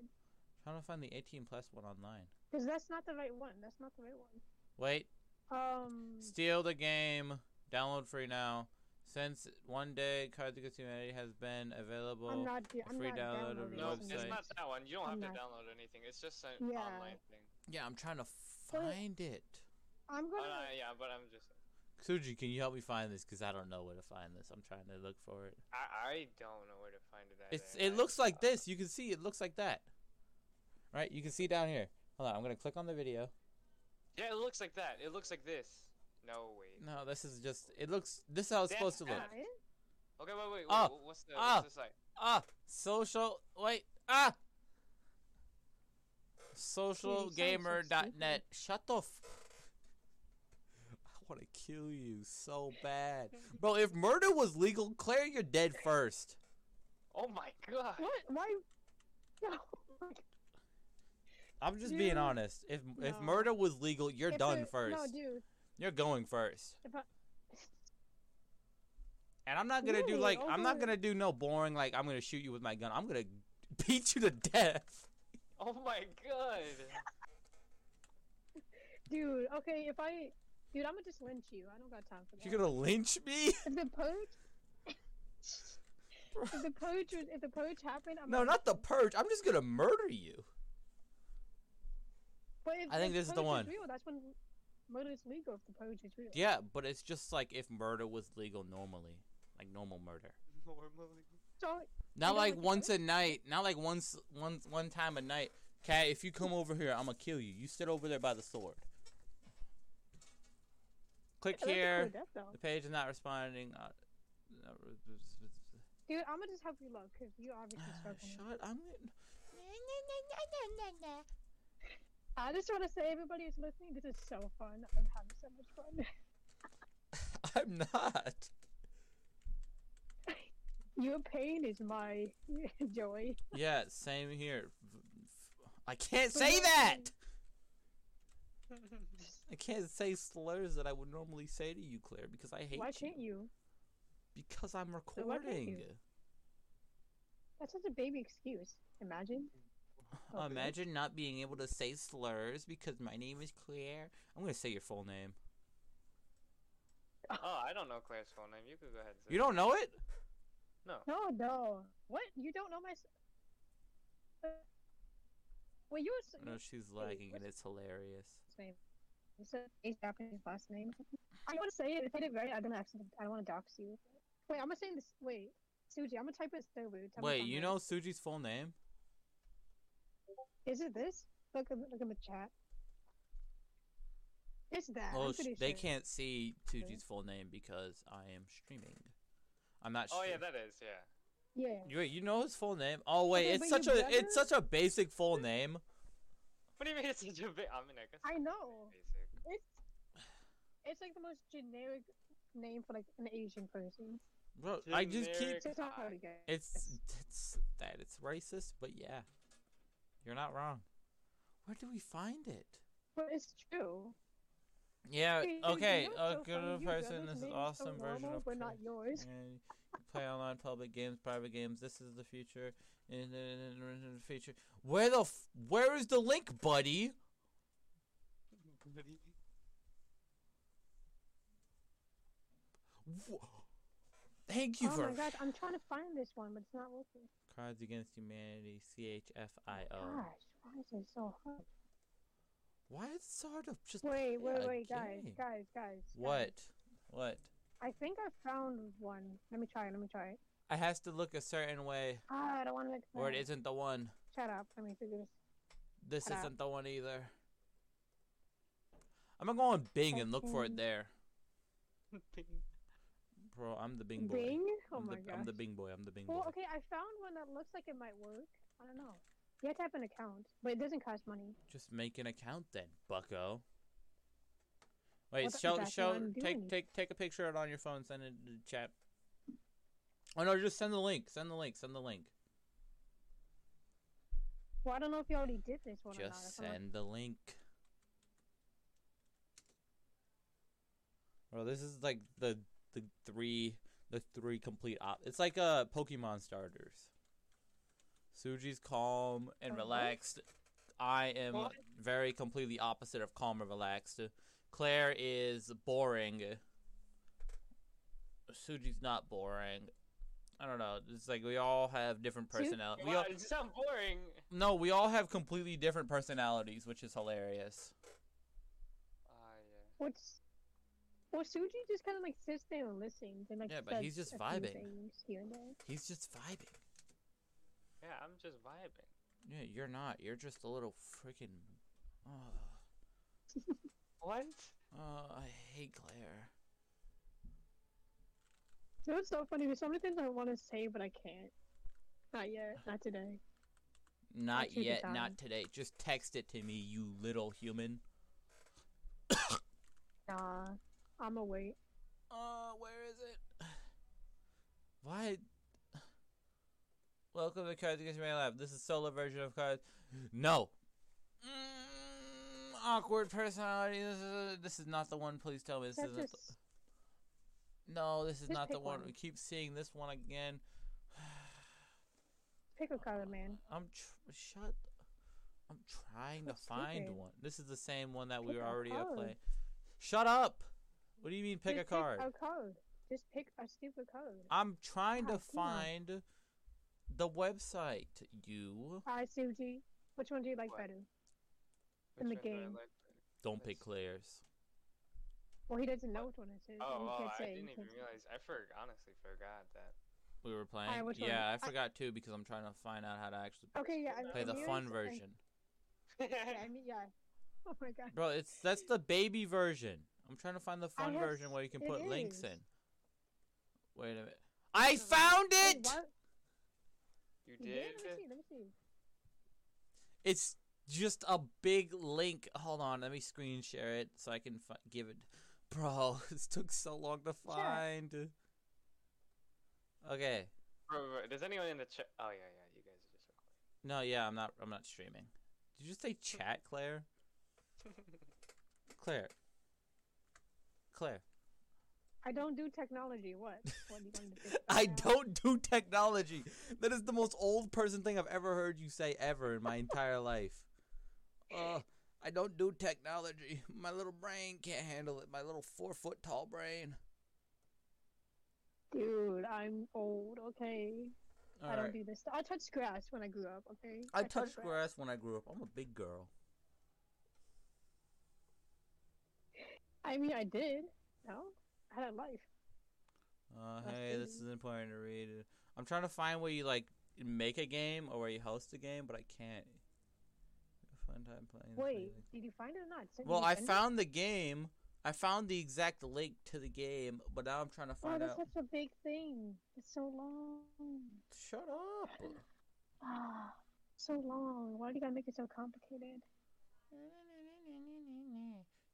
Trying to find the 18 plus one online. Because that's not the right one. That's not the right one. Wait. Um, Steal the game. Download free now. Since one day, Cards Against Humanity has been available. I'm not. do- I'm free not download of downloading the No, this. it's not that one. You don't have I'm to not- download anything. It's just an Yeah. online thing. Yeah, I'm trying to But- find it. I'm Oh, gonna. no, yeah, but I'm just. Suji, can you help me find this? Because I don't know where to find this. I'm trying to look for it. I, I don't know where to find it. It's it I- looks like this. You can see it looks like that. Right? You can see down here. Hold on, I'm gonna click on the video. Yeah, it looks like that. It looks like this. No, wait. No, this is just it looks this is how it's That's supposed to look. that. Okay, wait, wait. wait Ah, wh- what's the ah. what's the site? Ah, social wait, ah Dude, you sound so socialgamer.net. Shut the f I want to kill you so bad. Bro, if murder was legal, Claire, you're dead first. Oh my god. What? Why? No. I'm just being honest. If if murder was legal, you're If done it- first. No, dude. You're going first. If I, And I'm not gonna do Really? like I'm not gonna do no boring like I'm gonna shoot you with my gun. I'm gonna beat you to death. Oh my god. dude. Okay, if I, dude, I'm gonna just lynch you. I don't got time for that. You're gonna lynch me? If the purge. if the purge was, if the purge happened, I'm No, gonna- not the purge. I'm just gonna murder you. But if, I think if this is the purge one. real, that's when murder is legal. If the purge is real. Yeah, but it's just like if murder was legal normally, like normal murder. Normally. So Not like once a night. Not like once one one time a night. Cat, if you come over here, I'm gonna kill you. You sit over there by the sword. Click that's here. death. The page is not responding. Uh, Dude, I'm gonna just help you look because you obviously struggling. Shut. I'm. I just want to say, everybody who's listening, this is so fun. I'm having so much fun. I'm not. Your pain is my joy. Yeah, same here. I can't But say no, that. I can't say slurs that I would normally say to you, Claire, because I hate Why you. can't you? Because I'm recording. you? That's such a baby excuse. Imagine. Okay. Imagine not being able to say slurs because my name is Claire. I'm gonna say your full name. Oh, I don't know Claire's full name. You could go ahead. And say You don't know it? No. No, no. What? You don't know my. s- Well, you was. No, she's Wait, lagging and it's hilarious. his name? You said a Japanese last name. I want to say it. If I did it right, I don't actually. I don't want to dox you. Wait, I'm gonna say this. Wait, Suji, I'm gonna type it server. Tell Wait, you right. know Suji's full name? Is it this? Look at look at the chat. It's that. Well, sh- pretty they sure. can't see Suji's full name because I am streaming. I'm not. Oh sure. yeah, that is yeah. Yeah. You, wait, you know his full name? Oh wait, Okay, it's such your a it's such a basic full name. What do you mean it's such a bit? I mean, I guess. I know. Basic. It's it's like the most generic name for like an Asian person. Bro, I just keep Generic. It's not hard to get. it's it's that it's racist, but yeah, you're not wrong. Where do we find it? But it's true. Yeah. Okay. A good? Person. This is awesome version of. Cla- not yours. you play online public games, private games. This is the future. In the future. Where the f- where is the link, buddy? Wh- Thank you oh for my gosh, I'm trying to find this one, but it's not working. Cards Against Humanity. C H F I O. Oh gosh, why is it so hard? Why is it so hard to just Wait, play wait, a wait, guys, game? guys, guys. What? What? I think I found one. Let me try it. Let me try it. It has to look a certain way, Ah, I don't want to look. or it bad. isn't the one. Shut up. Let me figure this. This Shut isn't the one either. I'm gonna go on Bing and look for it Fucking- there. Bro, I'm the Bing boy. Bing? Oh I'm, my the, gosh. I'm the Bing boy. I'm the Bing boy. Well, okay, I found one that looks like it might work. I don't know. You have to have an account, but it doesn't cost money. Just make an account then, Bucko. Wait, Well, show show take take take a picture of it on your phone. Send it to the chat. Oh no, just send the link. Send the link. Send the link. Well, I don't know if you already did this one. Just send the link. Bro, this is like the the three the three complete op. It's like uh Pokemon starters. Suji's calm and Uh-huh. relaxed. I am very completely opposite of calm and relaxed. Claire is boring. Suji's not boring. I don't know. It's like we all have different personalities. We Wow, all, sound boring. no, we all have completely different personalities, which is hilarious. Ah, yeah. What's well, Suji just kind of like sits there and listens and like Yeah, but he's just a vibing. here and there. He's just vibing. Yeah, I'm just vibing. Yeah, you're not. You're just a little freaking. Oh, What? oh, I hate Claire. You know what's so funny? There's so many things I want to say, but I can't. Not yet. Not today. Not yet. Not today. Just text it to me, you little human. Nah, I'ma wait. Uh, where is it? Why? Welcome to Cards Against Humanity Lab. This is solo version of Cards. No. Mm, awkward personality. This is, this is not the one. Please tell me this isn't. just The, no, this is not the one. one. We keep seeing this one again. pick a color, man. I'm tr- shut. I'm trying to find stupid. one. This is the same one that we were already playing. Shut up. What do you mean pick Just a card? Pick a code. Just pick a stupid code. I'm trying to find. on. Find the website. You Alright, Suji. Which one do you like What? better? In the Which one do I game. like better? don't pick That's- Claire's. Well, he doesn't know which one it is. and Oh, he can't I say. didn't even realize. I for, honestly forgot that. We were playing. which one? yeah, I I- forgot too because I'm trying to find out how to actually Okay, yeah. I, play the Amira's- fun I- version. Yeah, I mean, yeah. Oh my god. Bro, it's that's the baby version. I'm trying to find the fun have version where you can it put links is. in. Wait a minute. I found Wait, it. what? You You did? did? Let me see. Let me see. It's just a big link. Hold on, let me screen share it so I can fi- give it. Bro, this took so long to find. Okay. Bro, bro, does anyone in the chat? Oh yeah, yeah. You guys are just recording. No, yeah, I'm not. I'm not streaming. Did you just say chat, Claire? Claire. Claire. I don't do technology. What? What do you want to do? I don't do technology. That is the most old person thing I've ever heard you say ever in my entire life. Uh, I don't do technology. My little brain can't handle it. My little four foot tall brain. Dude, I'm old. Okay. I don't Alright. do this. I touched grass when I grew up. Okay. I touched grass when I grew up. I'm a big girl. I mean, I did. No, I had a life. Uh, That's hey, this is important to read. I'm trying to find where you like make a game or where you host a game, but I can't. Fun time playing. Wait, game. did you find it or not? Did Well, I send it? found the game. I found the exact link to the game, but now I'm trying to find Oh, find that's out. such a big thing. It's so long. Shut up. Ah, so long. Why do you gotta make it so complicated?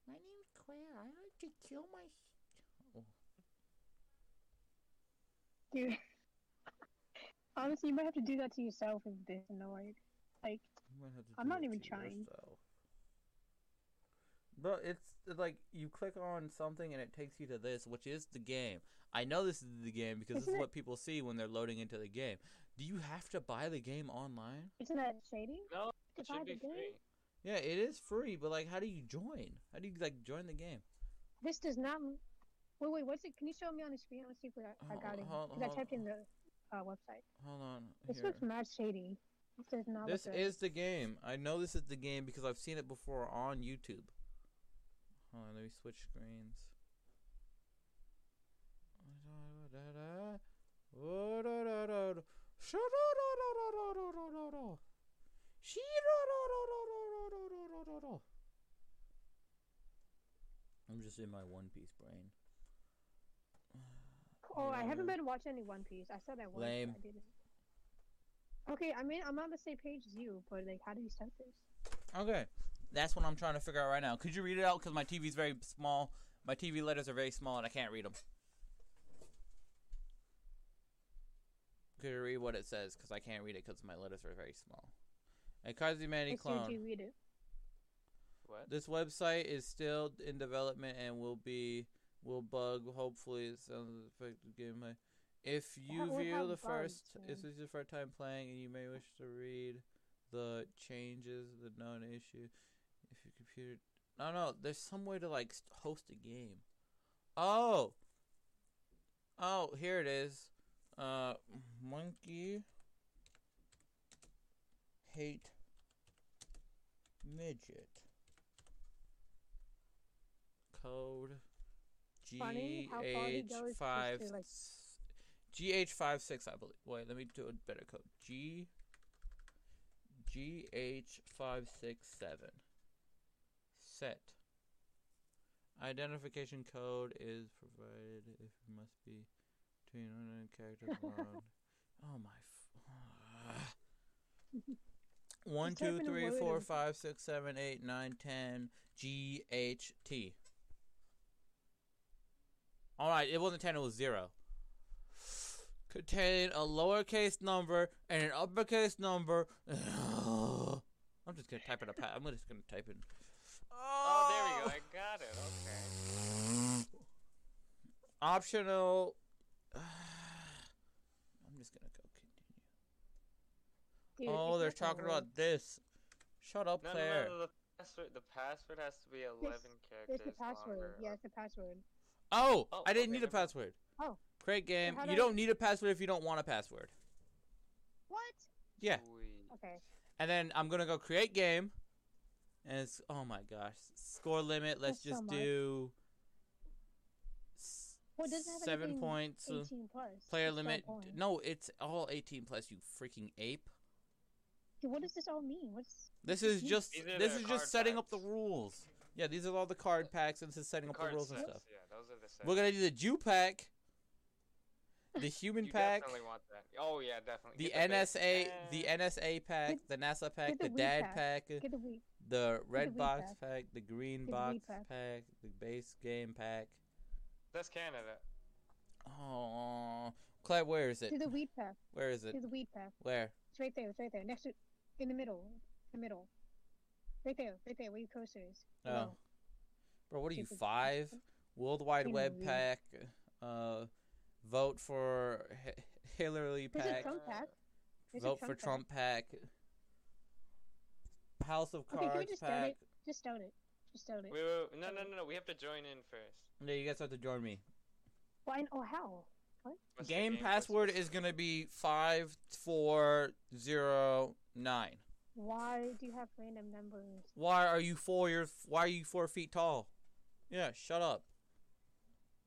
My name's Claire. I like to kill my. Dude. Honestly, you might have to do that to yourself if this annoyed. Like, You might have to I'm not even to trying. yourself. But it's it's like you click on something and it takes you to this, which is the game. I know this is the game because this Isn't is it- what people see when they're loading into the game. Do you have to buy the game online? isn't that shady? No, To it buy should the be game? free. Yeah, it is free, but like, how do you join? How do you like join the game? This does not. Wait, wait. What's it? Can you show me on the screen? Let's see if I, I got it. hold- Because I hold- typed in the uh, website. Hold on. This here. looks mad shady. This does not This look is the game. I know this is the game because I've seen it before on YouTube. Hold on, let me switch screens. I'm just in my One Piece brain. Oh, I haven't been watching any One Piece. I said I would. but Lame. I didn't. Okay, I mean, I'm on the same page as you, but like, how do you start this? Okay, that's what I'm trying to figure out right now. Could you read it out? Because my TV's very small. My TV letters are very small, and I can't read them. Could you read what it says? Because I can't read it because my letters are very small. A Cards Humanity Hey, clone. Suji, read it. What? This website is still in development and will be will bug. Hopefully, it sounds effective gameplay. If you That view the first, if this is your first time playing and you may wish to read the changes, the known issue, if your computer, no, no, there's some way to like host a game. Oh, oh, here it is. Uh, monkey hate midget code Funny how far he GH five like- GH five six I believe. Wait, let me do a better code. G GH five six seven. Set. Identification code is provided if it must be between unknown characters. Oh my. F- One, two, three, four, five, six, seven, eight, nine, ten. G H T. All right, it wasn't ten; it was zero. Contain a lowercase number and an uppercase number. I'm just gonna type in a pa- I'm just gonna type in. Oh, there we go. I got it. Okay. Optional. I'm just gonna go continue. Dude, oh, they're talking work. about this. Shut up, No, no, Claire. no, no. The password, the password has to be 11 characters It's a password. longer. Yeah, it's the password. Oh, Oh, I didn't okay, need a password. Oh. Create game. how do You I- don't need a password if you don't want a password. What? Yeah. Sweet. Okay. And then I'm gonna go create game. And it's oh my gosh, score limit. Let's That's just much. do s- Well, it have seven points. uh, 18 plus. player It's limit. point. No, it's all 18 plus. You freaking ape. Dude, what does this all mean? What's This is just this is just setting up the rules. Yeah, these are all the card packs, and this is setting The up the card rules and stuff. Yeah, those are the sets. We're gonna do the Jew pack, the human you pack, definitely want that. Oh yeah, definitely. the Get base- NSA, the Eh. NSA pack, the NASA pack, the the Dad pack. pack, the the red Wii box pack. pack, the green the box pack. pack, the base game pack. That's Canada. Oh, Claire, where is it? Do the weed pack. Where is it? Do the weed pack. Where? It's right there. It's right there. Next to, in the middle. In the middle. Right there. Right there. Where your cursor is. Oh, Below. bro, what are you five? World Wide Web know, pack. Uh, vote for H- Hillary There's a pack. Trump pack. There's a Vote for pack. Trump pack. House of Cards Okay, can we Cards just start pack. it? Just start it. Just start it. Wait, wait, wait, no, no, no, no. We have to join in first. No, you guys have to join me. Why? Oh, how? What's the Game password is gonna be five four zero nine. Why do you have random numbers? Why are you four years? Why are you four feet tall? Yeah, shut up.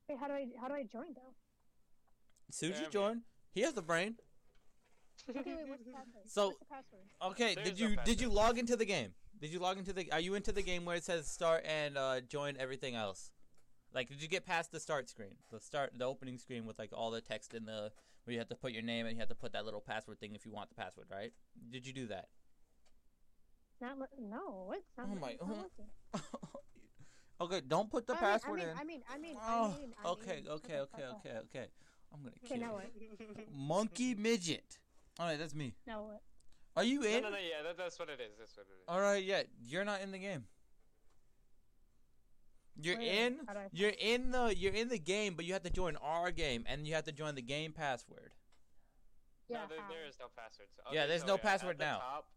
Wait, how do I how do I join though? Suji Damn it. join. He has the brain. Okay, wait, what's the password? So- what's the password? Okay, There's did no you did you log into the game? Did you log into the? Are you into the game where it says start and uh, join everything else? Like, did you get past the start screen, the start, the opening screen with like all the text in the where you have to put your name and you have to put that little password thing if you want the password, right? Did you do that? Not li- no. It's not Oh my- it's not oh. working. okay, don't put the I mean- password I mean, in. I mean, I mean, oh, I mean, I okay, mean, okay, shut the okay, fuck up. okay, okay. I'm gonna Okay, kill now you. what? Monkey midget. All right, that's me. Now what? Are you in? no, no. no. Yeah, that, that's what it is. That's what it is. All right, yeah, you're not in the game. You're Where? in. How do I- You're in the. You're in the game, but you have to join our game, and you have to join the game password. Yeah. no, there, there is no password. So, Yeah, there's so, no yeah, password at the now. Top,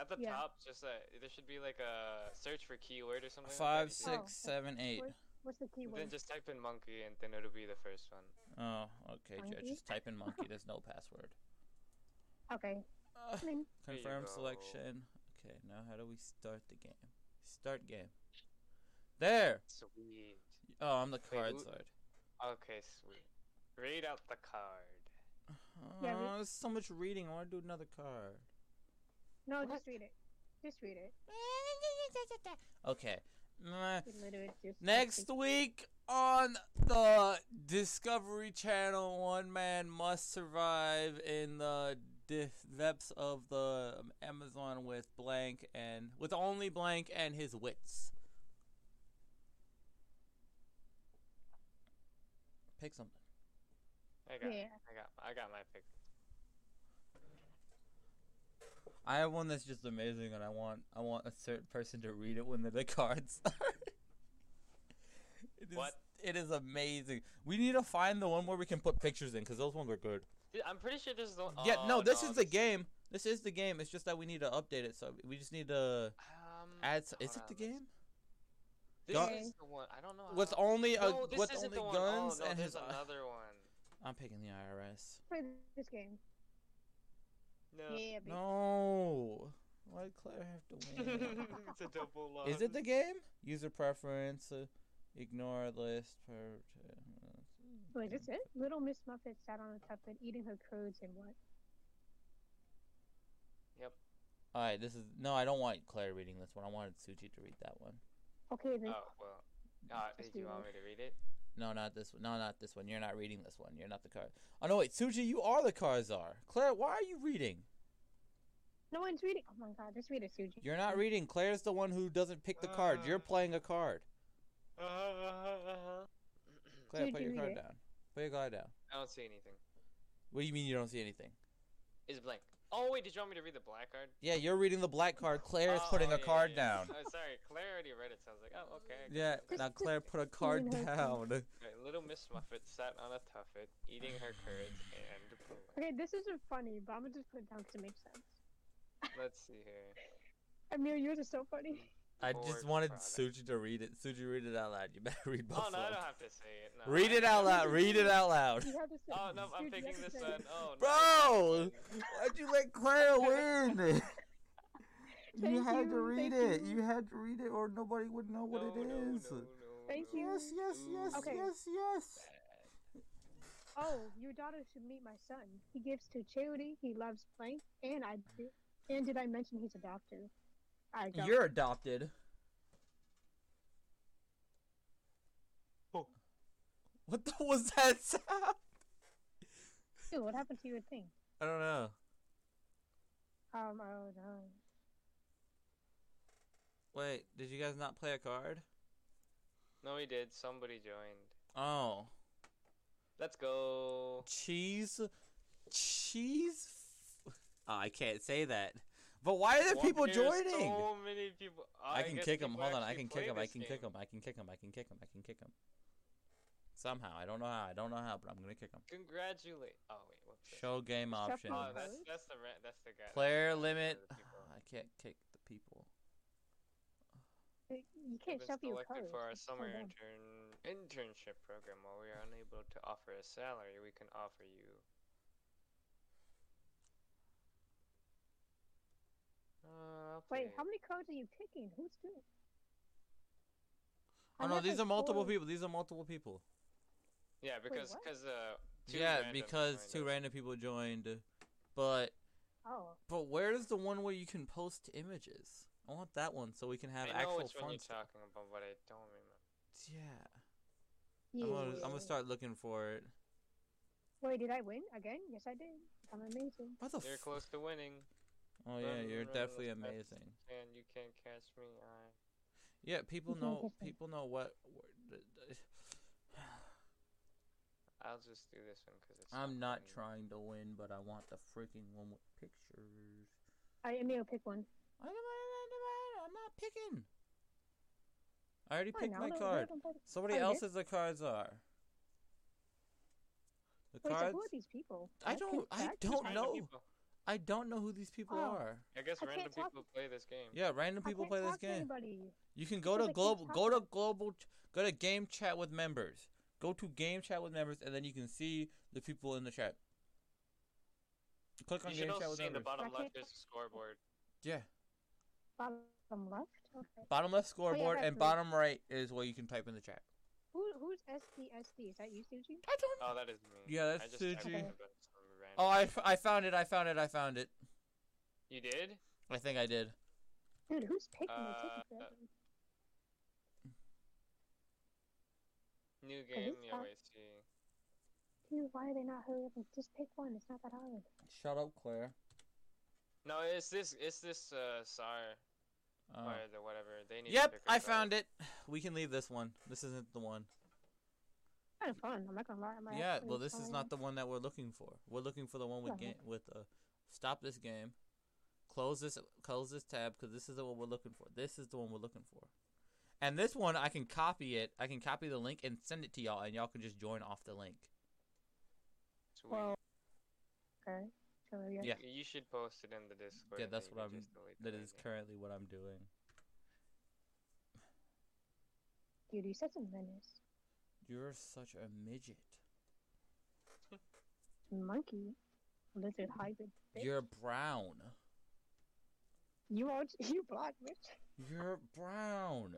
at the Yeah. top, just uh, there should be like a search for keyword or something. Five, like that. six, Oh, seven, eight. Where's, what's the And keyword? Then just type in monkey, and then it'll be the first one. Oh, okay, Jet. Monkey? Just type in monkey. There's no password. Okay. Uh, I mean, There you confirm selection. Okay, now how do we start the game? Start game. There. Sweet. Oh, I'm the card who- side. Okay, sweet. Read out the card. Yeah, Oh, we- there's so much reading. I want to do another card. No, What? just read it. Just read it. Okay. Nah. You literally just Next week on the Discovery Channel, one man must survive in the depths of the Amazon with blank and with only blank and his wits. Pick something. I got, Yeah. I got, I got my pick. I have one that's just amazing, and I want I want a certain person to read it when the, the cards start. It is, What? It is amazing. We need to find the one where we can put pictures in, because those ones are good. Dude, I'm pretty sure this is the one. yeah, no, oh, this is the this- game. This is the game. It's just that we need to update it, so we just need to Um, add. s- Is it the on, let's- game? This Gun- is the one. I don't know. With how- only a no, this with isn't only the one. guns oh, no, and there's his. another one. I'm picking the IRS. Play this game. No. Yeah. No. Why did Claire have to win? it's a double loss. Is it the game? User preference. Uh, ignore list. Per, Wait, is this it? Little Miss Muffet sat on a tuffet eating her curds and what? Yep. All right, this is no. I don't want Claire reading this one. I wanted Suji to read that one. Okay, then. Oh well. Uh, Just did you want me to read it? No, not this one. No, not this one. You're not reading this one. You're not the card. Oh no, wait, Suji, you are the Card Czar. Claire, why are you reading? No one's reading. Oh my god, just read it, Suji. You're not reading. Claire's the one who doesn't pick the card. You're Uh. playing a card. Uh, Claire, Suji, put your card it. down. Put your card down. I don't see anything. What do you mean you don't see anything? It's blank. Oh wait, did you want me to read the black card? Yeah, you're reading the black card. Claire is Oh, putting oh, a yeah, card yeah, yeah. down. Oh, sorry, Claire already read it, so I was like, oh okay. Yeah, now Claire put a card down. Okay, little Miss Muffet sat on a tuffet, eating her curds and pooing. Okay, this isn't funny, but I'm gonna just put it down because it makes sense. Let's see here. Amir, yours is so funny. Hmm. I just wanted product. Suji to read it. Suji, read it out loud. You better read both. Oh of no, I don't have to say it. No, Read I- it out loud. Read it out loud. You have to say Oh no, I'm Suji, picking this say one. Oh, it. Oh Bro, why'd you let Claire win? you Thank had to read thank it. you. You had to read it, or nobody would know what it No, no, is. no, no, Thank no. you. Yes, yes, yes, Okay. yes, yes. Oh, your daughter should meet my son. He gives to charity. He loves blank, and I did. And did I mention he's adopted? I don't. You're adopted. Oh. What the was that sound? Dude, what happened to your thing? I don't know. Um, oh no. Wait, did you guys not play a card? No, we did. Somebody joined. Oh, Let's go. cheese, cheese. f- Oh, I can't say that. But why are there What? people There's joining? So many people. Oh, I can guess kick him. Hold on, I can kick him. I this can kick game. him. I can kick him. I can kick him. I can kick him. Somehow, I don't know how. I don't know how, but I'm gonna kick him. Congratulate. Oh wait, what's this? Show game options. Oh, that's that's the ra- that's the guy. Player that's limit. the. I can't kick the people. You can't Been shuffle your selected for our summer intern internship program. While we are unable to offer a salary, we can offer you. Uh, I'll Wait, how many cards are you picking? Who's doing? Oh I no, these like, are multiple people. These are multiple people. Yeah, because what? because uh. two yeah, randoms because two us. random people joined. But Oh, but where's the one where you can post images? I want that one so we can have I know actual which one fun you're stuff. talking about, but I don't remember. Yeah. yeah. I'm gonna, I'm gonna start looking for it. Wait, did I win again? Yes, I did. I'm amazing. What the? You're F- close to winning, oh yeah, Run, you're definitely amazing. and you can't catch me. I. Yeah, people know. People know what. what the- the- I'll just do this one because it's. I'm not fun. trying to win, but I want the freaking one with pictures. I Emil, pick one. I don't- I'm not picking. I already Fine, picked now my card. don't Somebody Oh, else's the cards are. The Wait, so who are these people? I don't- I don't Random know. People. I don't know who these people Oh. are. I guess I random can't talk- people play this game. Yeah, random I people can't play this talk to game. anybody. You can go to global, go to to global, go to game chat with members. Go to game chat with members, and then you can see the people in the chat. Click on You game chat with see in the members. bottom I can't left there's a scoreboard. Yeah, Bottom left. Okay. bottom left oh, scoreboard that's and right. bottom right is where you can type in the chat. Who who's SDSD? Is that you, Suji? I don't. Oh, that is me. Yeah, that's I just typed Suji. in Oh, I, stuff. f- I found it. I found it. I found it. You did? I think I did. Dude, who's picking? It's Uh, taking forever. New game. Yeah, guy- wait, see. Dude, why are they not hurry up and just pick one? It's not that hard. Shut up, Claire. No, it's this. It's this. Uh, SAR Oh. or the whatever. They need. to Yep, pick a I found it. We can leave this one. This isn't the one. Kind of fun. I'm not gonna lie. I'm Yeah, well, this is not the one that we're looking for. We're looking for the one with Yeah. game with uh, stop this game, Close this. Close this tab because this is the one we're looking for. This is the one we're looking for. And this one, I can copy it. I can copy the link and send it to y'all, and y'all can just join off the link. Sweet. Well, okay. So yeah. Yeah. You should post it in the Discord. Yeah, that's what I'm- That is delete That the is link. currently what I'm doing. Dude, you said some menace. You're such a midget. Monkey. Lizard hybrid. bitch. You're brown. You are you black bitch. You're brown.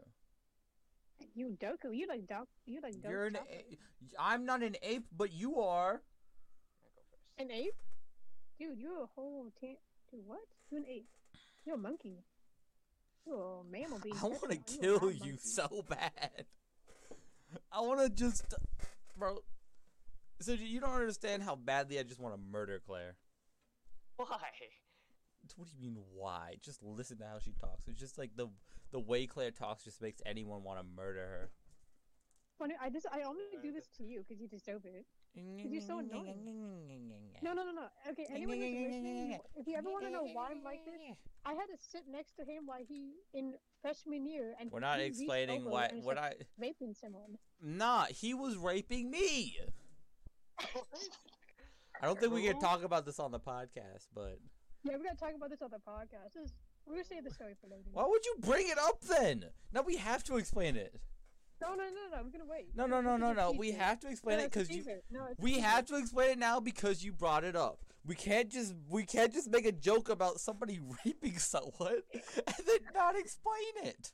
You Doku. You like Doc. You like Doku. You're an. A- I'm not an ape, but you are. I go first. An ape? Dude, you're a whole tan. Dude, what? You're an ape. You're a monkey. You're a mammal being. I want to kill You're a wild you monkey. so bad. I want to just, bro. So you don't understand how badly I just want to murder Claire. Why? What do you mean why? Just listen to how she talks. It's just like the the way Claire talks just makes anyone want to murder her. Funny, I just I only do this this- to you because you deserve it. You're so annoying. No, no, no, no. Okay, anyone who's listening, if you ever want to know why I'm like this, I had to sit next to him while he in freshman year, and We're not explaining why. What I raping someone. nah, he was raping me. I don't think we can talk about this on the podcast, but Yeah, we gotta talk about this on the podcast. This, we're gonna save the story for later. why would you bring it up then? Now we have to explain it. No, no, no, no. We're gonna wait. No, no, no, no, no. We have to explain No, it because you. teaser. No, it's We teaser. have to explain it now because you brought it up. We can't just we can't just make a joke about somebody raping someone and then not explain it.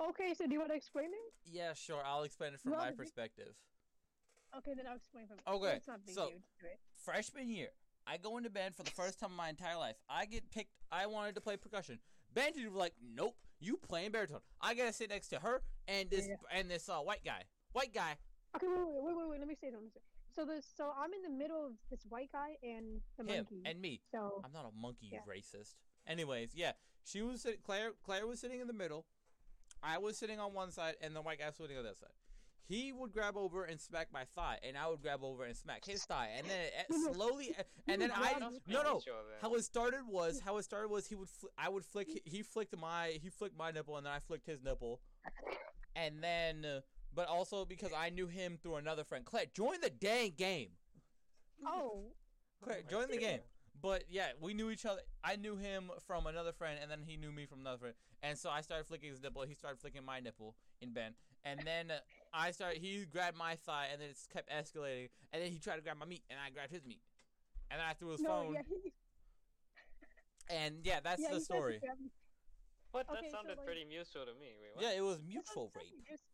Okay, so do you want to explain it? Yeah, sure. I'll explain it from You my perspective. Okay, then I'll explain from. Okay, It's not a so- deal. Just do it. Freshman year, I go into band for the first time in my entire life. I get picked. I wanted to play percussion. Band teacher was like, "Nope, you playing baritone. I gotta sit next to her and this Yeah. and this uh, white guy. White guy. Okay, wait, wait, wait, wait, wait. Let me say something. So this, so I'm in the middle of this white guy and the him monkey. and me. so I'm not a monkey, you Yeah. racist. Anyways, yeah, she was Claire. Claire was sitting in the middle. I was sitting on one side, and the white guy was sitting on the other side. He would grab over and smack my thigh, and I would grab over and smack his thigh, and then it, slowly, and then I no no. How it started was how it started was he would fl- I would flick he flicked my he flicked my nipple and then I flicked his nipple, and then uh, but also because I knew him through another friend. Claire, join the dang game. oh, Claire, join the game. But yeah, we knew each other. I knew him from another friend, and then he knew me from another friend. And so I started flicking his nipple. He started flicking my nipple in Ben. And then uh, I started. He grabbed my thigh, and then it kept escalating. And then he tried to grab my meat, and I grabbed his meat. And then I threw his no, phone. yeah, he, And yeah, that's yeah, the he tried to story. grab me. That Okay, so, sounded like- pretty mutual to me. Wait. Yeah, it was mutual rape. saying, just-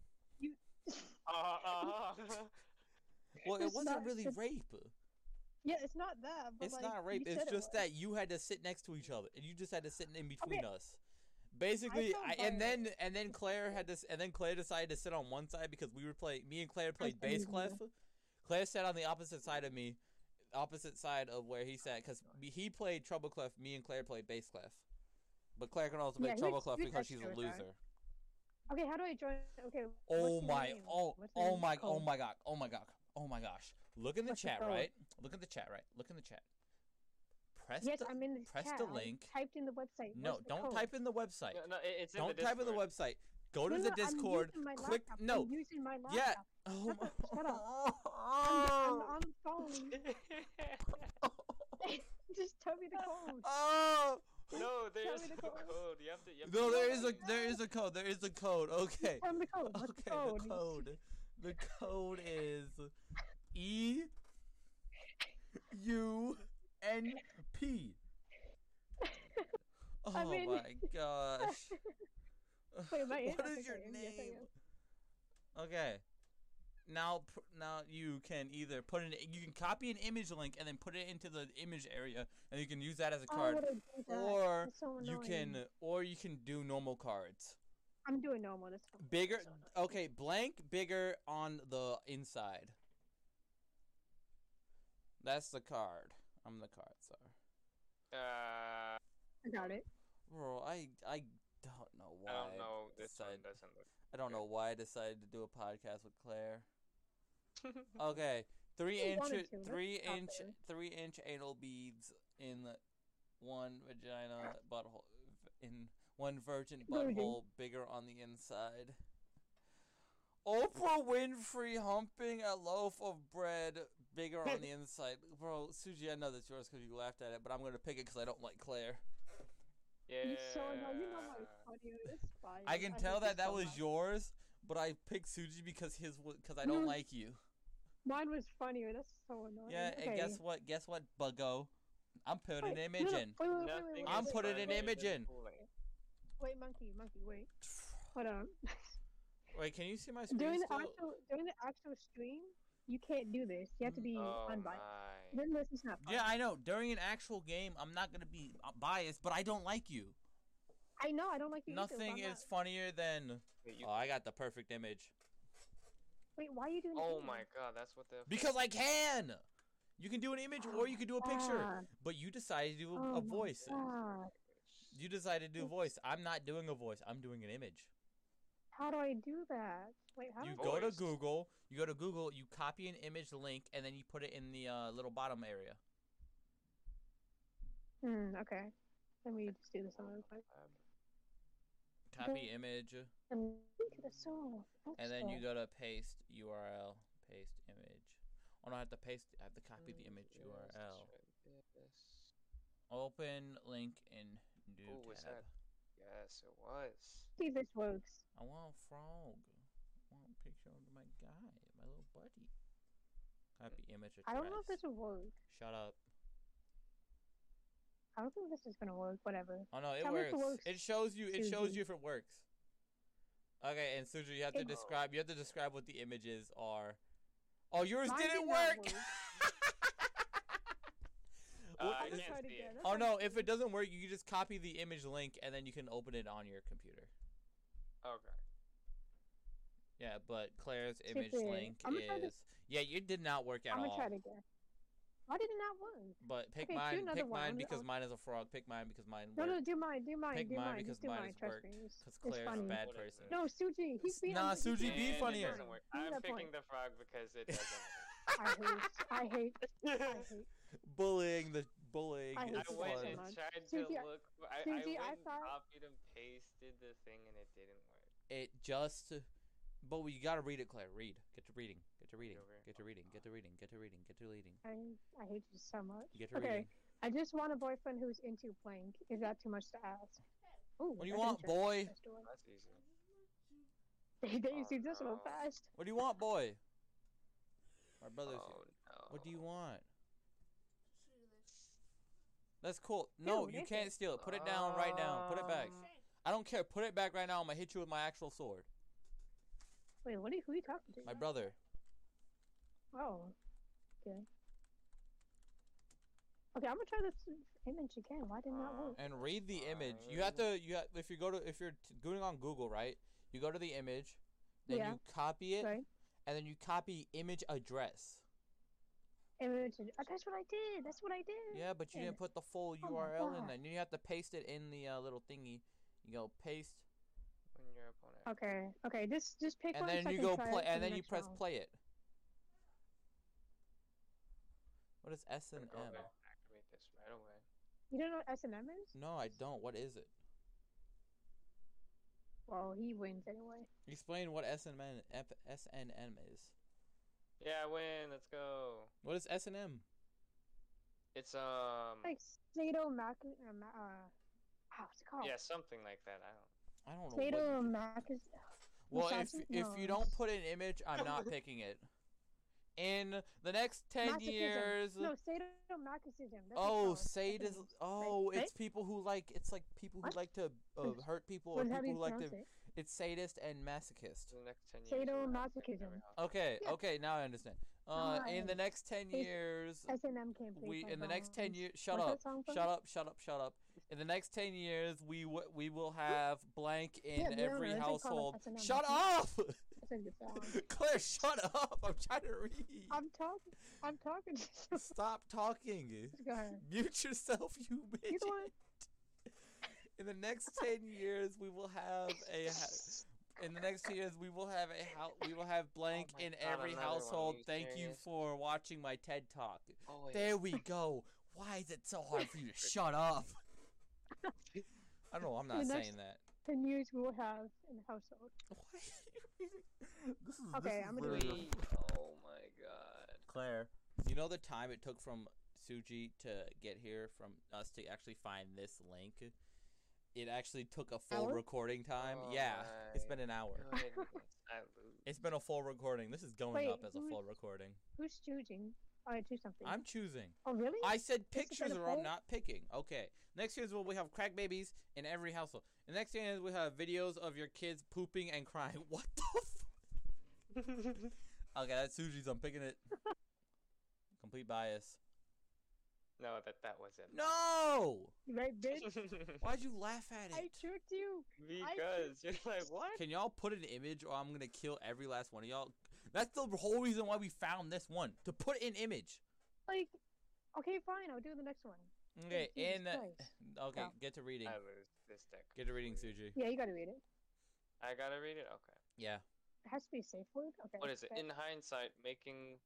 You, Uh, uh, Well, it It's wasn't not- really it's- rape. yeah, it's not that. But It's like, not rape. It's said it just that you had to sit next to each other, and you just had to sit in between us. Basically, felt I, and then and then Claire had this, and then Claire decided to sit on one side because we were playing. Me and Claire played bass clef. Claire sat on the opposite side of me, opposite side of where he sat, because he played treble clef. Me and Claire played bass clef. But Claire can also play Yeah, treble clef because she's a extra with that. loser. Okay, how do I join? Okay. Oh my! name? Oh What's your oh name? my! Oh my god! Oh my god! Oh my gosh! Look in the What's chat, right? Look in the chat, right? Look in the chat. Press Yes, the I'm in the press chat. the I link. typed in the website. No, What's the don't code? type in the website. no, no, it's in Don't the type in the website. Go to No, the no, I'm Discord. using my Click laptop. no. I'm using my laptop. Yeah. Oh Shut my. up, shut up. Oh. I'm, I'm on the phone. Just tell me the code. Oh. no, there Tell no code. code. You have to. You have No, to there is a there is a code. There is a code. Okay. Tell me the code. What's Okay. the code? The code. The code is E U N P. Oh I mean- my gosh. Wait, am I in? what is your I am. Yes, name? Okay. Now, now you can either put an you can copy an image link and then put it into the image area, and you can use that as a card, what a- do that. or so you can or you can do normal cards. I'm doing normal this time. Bigger, So okay, blank bigger on the inside. That's the card. I'm the card, sorry. Uh, I got it. Bro, I I don't know why. I don't know. This one decided- doesn't look. I don't know why I decided to do a podcast with Claire. Okay, three You inch, to, three inch, there. three inch anal beads in the one vagina butthole in one virgin Virgin. butthole bigger on the inside. Oprah Winfrey humping a loaf of bread bigger on the inside. Bro, Suji, I know that's yours because you laughed at it, but I'm gonna pick it because I don't like Claire. Yeah. You so know. You know my funny. It's fine. I can hate tell that that so was much. yours, but I picked Suji because his because I don't like you. Mine was funnier. That's so annoying. Yeah, okay. and guess what? Guess what, Buggo? I'm putting Wait, an image no, no, in. Wait, wait, wait, Nothing wait, wait, I'm putting funnier an image in. Wait, monkey, monkey, wait. Hold on. Wait, can you see my screen during the still? actual during the actual stream, you can't do this. You have to be Oh unbiased. my. Then this is not fun. Yeah, I know. During an actual game, I'm not gonna be uh, biased, but I don't like you. I know. I don't like you. Nothing I'm is funnier than. Wait, you- Oh, I got the perfect image. Wait, why are you doing? Oh that? my god, that's what the. Because I can. You can do an image or you can do a picture, Ah, but you decided to do a, oh a voice. God. You decided to do a voice. I'm not doing a voice. I'm doing an image. How do I do that? Wait, how You do I... go to Google. You go to Google. You copy an image link, and then you put it in the uh, little bottom area. Hmm. Okay. Let me just do this one real quick. Copy image, And link to the soul. and then you go to paste URL. Paste image. Oh no, I have to paste. I have to copy the image URL. Open link in new Oh, was tab. That- Yes, it was. see if this works. I want a frog. I want a picture of my guy, my little buddy. Copy image address. I don't know if this will work. Shut up. I don't think this is gonna work. Whatever. Oh no, it Tell works. it works, It shows you. It shows you if it works. Okay, and Suji, you have to It- describe. You have to describe what the images are. Oh, yours Mine didn't did not work. Uh, I I'm can't try it see again. it. Let's oh try no, if it doesn't work, you can just copy the image link and then you can open it on your computer. Okay. Yeah, but Claire's image it- link I'ma try is. Yeah, You did not work at I'm gonna all. try it again. Why did it not work? But pick Okay, do mine. another Pick one. mine because I'm- mine is a frog. Pick mine because mine No, no, worked. do mine, do mine, Pick do mine mine, because just do mine mine. has Trust worked. me. It's, Because it's Claire's funny. a bad What is person. No, Suji, he's being Nah, un- he's Suji, being be And unfair. funnier. It doesn't work. Give me I'm that picking point. the frog because it doesn't I hate, I hate, I work. hate. Bullying the bullying I hate is I went so fun. and much. tried to Suji, I- look. I, I went I and thought- copied and pasted the thing and it didn't work. It just. But we gotta read it, Claire. Read. Get to reading. Get to reading. Get to reading. Get to reading. Get to reading. Get to reading. I, I hate you so much. Get to Okay, reading. I just want a boyfriend who's into plank. Is that too much to ask? Ooh, What do you want, boy? Let's do it. That's easy. They, they Oh, see this real no. fast. What do you want, boy? My brother's oh no. What do you want? That's cool. No, Dude, you can't steal it. Put it down right now. Put it back. Um, I don't care. Put it back right now. I'm gonna hit you with my actual sword. Wait, what are you, who are you talking to? My brother. Oh, okay. Okay, I'm gonna try this image again. Why didn't that work? And read the image. You have to. You have, if you go to if you're t- going on Google, right? You go to the image, then Yeah. you copy it, Sorry. and then you copy image address. Image. Oh, that's what I did. That's what I did. Yeah, but you didn't put the full Oh URL in there. You have to paste it in the uh, little thingy. You go paste, When your opponent. Okay. Okay. Just just pick and one. then so I you can go try play, it for and then you press round. play it. What is S and M? Activate this right away. You don't know what S and M is? No, I don't. What is it? Well, he wins anyway. Explain what S and M F- S and M is. Yeah, I win. Let's go. What is S and M? It's um. Like sadomac. Uh, ma- uh, ah, what's it called? Yeah, something like that. I don't. I don't know. What... Sadomac is. Well, if Misogyn- if you don't put an image, I'm not picking it. In the next ten Masochism. years. No, sadomasochism. That's what it's Oh, called. Sadism. what it is. Oh, it's people who like. It's like people who What? like to uh, hurt people, or What- people who like to. it? It's sadist and masochist. The next ten years. we'll have to pick Sadomasochism. Okay, Yeah. okay, now I understand. Uh, in the next ten years, S and M campaign. we in the next ten years. Shut What's up! that song from? Shut up! Shut up! Shut up! In the next ten years, we w- we will have blank in Yeah, every it's called household. Shut up, That's a good song. Claire! Shut up! I'm trying to read. I'm talking. I'm talking. Stop talking. Go ahead. Mute yourself, you You're midget. the one. In the next ten years, we will have a. Ha- in the next 10 years, we will have a house. We will have oh blank my in God, every another one. Are household. you Thank you for watching my TED talk. Oh, wait. There we go. Why is it so hard for you to shut up? I don't know. I'm not saying that. The news we will have in the household. Why? this is Okay, this I'm gonna literally- Wait, oh my god. Claire, you know the time it took from Suji to get here from us to actually find this link? It actually took a full Hour? recording time. Oh yeah, it's been an hour. goodness, I lose. It's been a full recording. This is going Wait, up as a full recording. Who's choosing? Oh, I do something. I'm choosing. oh, really? I said pictures a or I'm not picking. Okay. Next year is where we have crack babies in every household. The next thing is we have videos of your kids pooping and crying. What the f- Okay, that's Suji's. I'm picking it. Complete bias. No, that that wasn't. No! right, bitch. Why'd you laugh at it? I tricked you. because you're like what? Can y'all put an image or I'm gonna kill every last one of y'all? That's the whole reason why we found this one. To put an image. Like, okay, fine. I'll do the next one. Okay, Jesus in uh, okay, Yeah. get to reading. I lose this deck. Get to reading, completely. Suji. Yeah, you gotta read it. I gotta read it. Okay. Yeah. It has to be a safe word. Okay. What is it? okay. In hindsight, making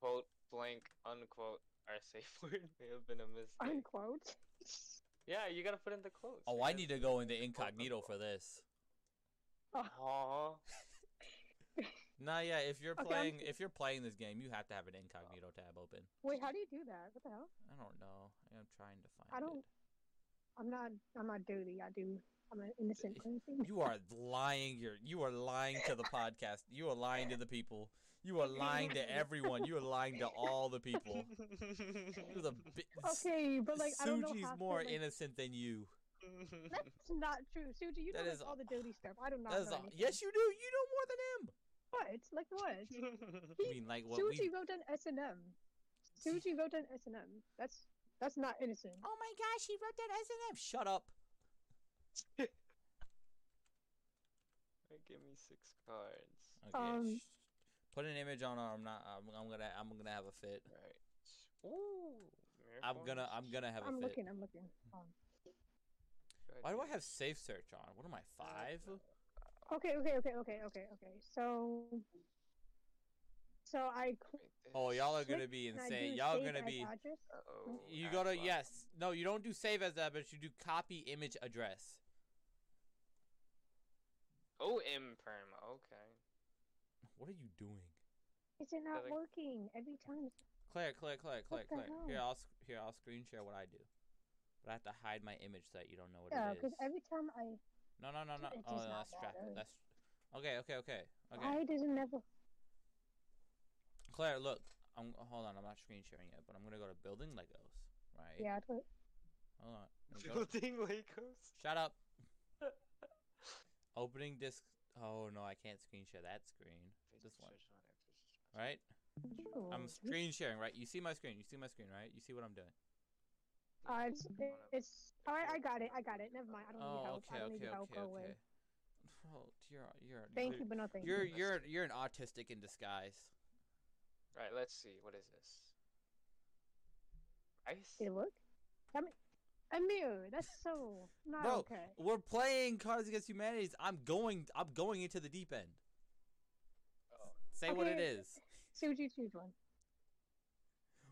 quote blank unquote our safe word may have been a mistake. Unquote. yeah, you gotta put in the quotes. Oh, I need to go into incognito for this. Uh-huh. Aw. Nah, yeah. If you're Okay, I'm- playing, if you're playing this game, you have to have an incognito tab open. Wait, how do you do that? What the hell? I don't know. I'm trying to find I don't- it. I'm not. I'm not dirty. I do. I'm an innocent person. You are lying. You're you are lying to the podcast. You are lying to the people. You are lying to everyone. You are lying to all the people. You're the bi- Okay, but like I don't know Suji's more to, like, innocent than you. That's not true, Suji. You know That like, all the dirty stuff. I do not That is know a- anything. yes, you do. You know more than him. What? Like what? I mean, like what Suji we. wrote an S and M. Suji wrote an S and M. That's that's not innocent. Oh my gosh, he wrote that S and M. Shut up. Give me six cards. Okay. Um, sh- Put an image on. Or I'm not. I'm, I'm gonna. I'm gonna have a fit. Right. Ooh. I'm gonna. I'm gonna have a I'm fit. I'm looking. I'm looking. Um, Why do I have safe search on? What am I five? okay, okay, okay, okay, okay, okay. So, so I cl- Oh, y'all are gonna be insane. Y'all save gonna be. Uh-oh. You add go to yes. No, you don't do save as that, but you do copy image address. Oh, imperm. Okay. What are you doing? Is it not like- working every time? Claire, Claire, Claire, Claire, What the Claire. Here. I'll here I'll screen share what I do, but I have to hide my image so that you don't know what it is. Yeah, because every time I, No, no, no, no. it Oh, does not that's traffic. That's okay, okay, okay, okay. why does it never? Claire, look. I'm hold on. I'm not screen sharing yet, but I'm gonna go to building Legos. Right. Yeah, but Hold on. I'm gonna go- Building Legos. Shut up. Opening disk. Oh no, I can't screen share that screen. This one, right? oh, I'm screen sharing, right? You see my screen. You see my screen, right? You see what I'm doing. Uh, it's, it's all right. I got it. I got it. Never mind. I don't need Oh, help. okay, I don't okay, need help. okay, Go away. okay. Oh, you're you're Thank you're, you, but no thank You're you. you're you're an autistic in disguise. Right. Let's see. What is this? Ice. Did it work? I mean, Amir, that's so not Bro, okay. we're playing Cards Against Humanity. I'm going. I'm going into the deep end. Say what it is. Okay. is. Suji, choose one.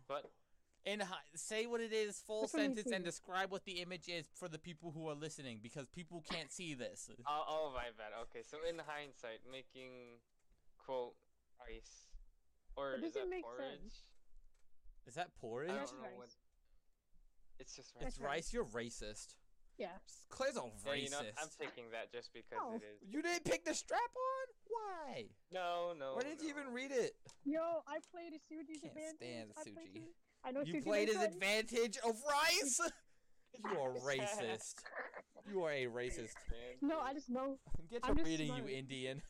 But In hi- say what it is, full Which sentence, and describe what the image is for the people who are listening, because people can't see this. oh, oh my bad. Okay. So in hindsight, making quote ice or It is doesn't that make porridge? sense. Is that porridge? I don't know rice. what. It's just rice. That's rice. rice. You're racist. Yeah. Claire's a Yeah, racist. you know, I'm taking that just because Oh. it is. You didn't pick the strap on? Why? No, no. Why didn't you even read it? Yo, I played a Suji's Can't advantage. stand I played Suji. Suji- I know You Suji played his rice. advantage of rice. you are racist. You are a racist. No, I just know. Get to I'm just reading, you smart. Indian.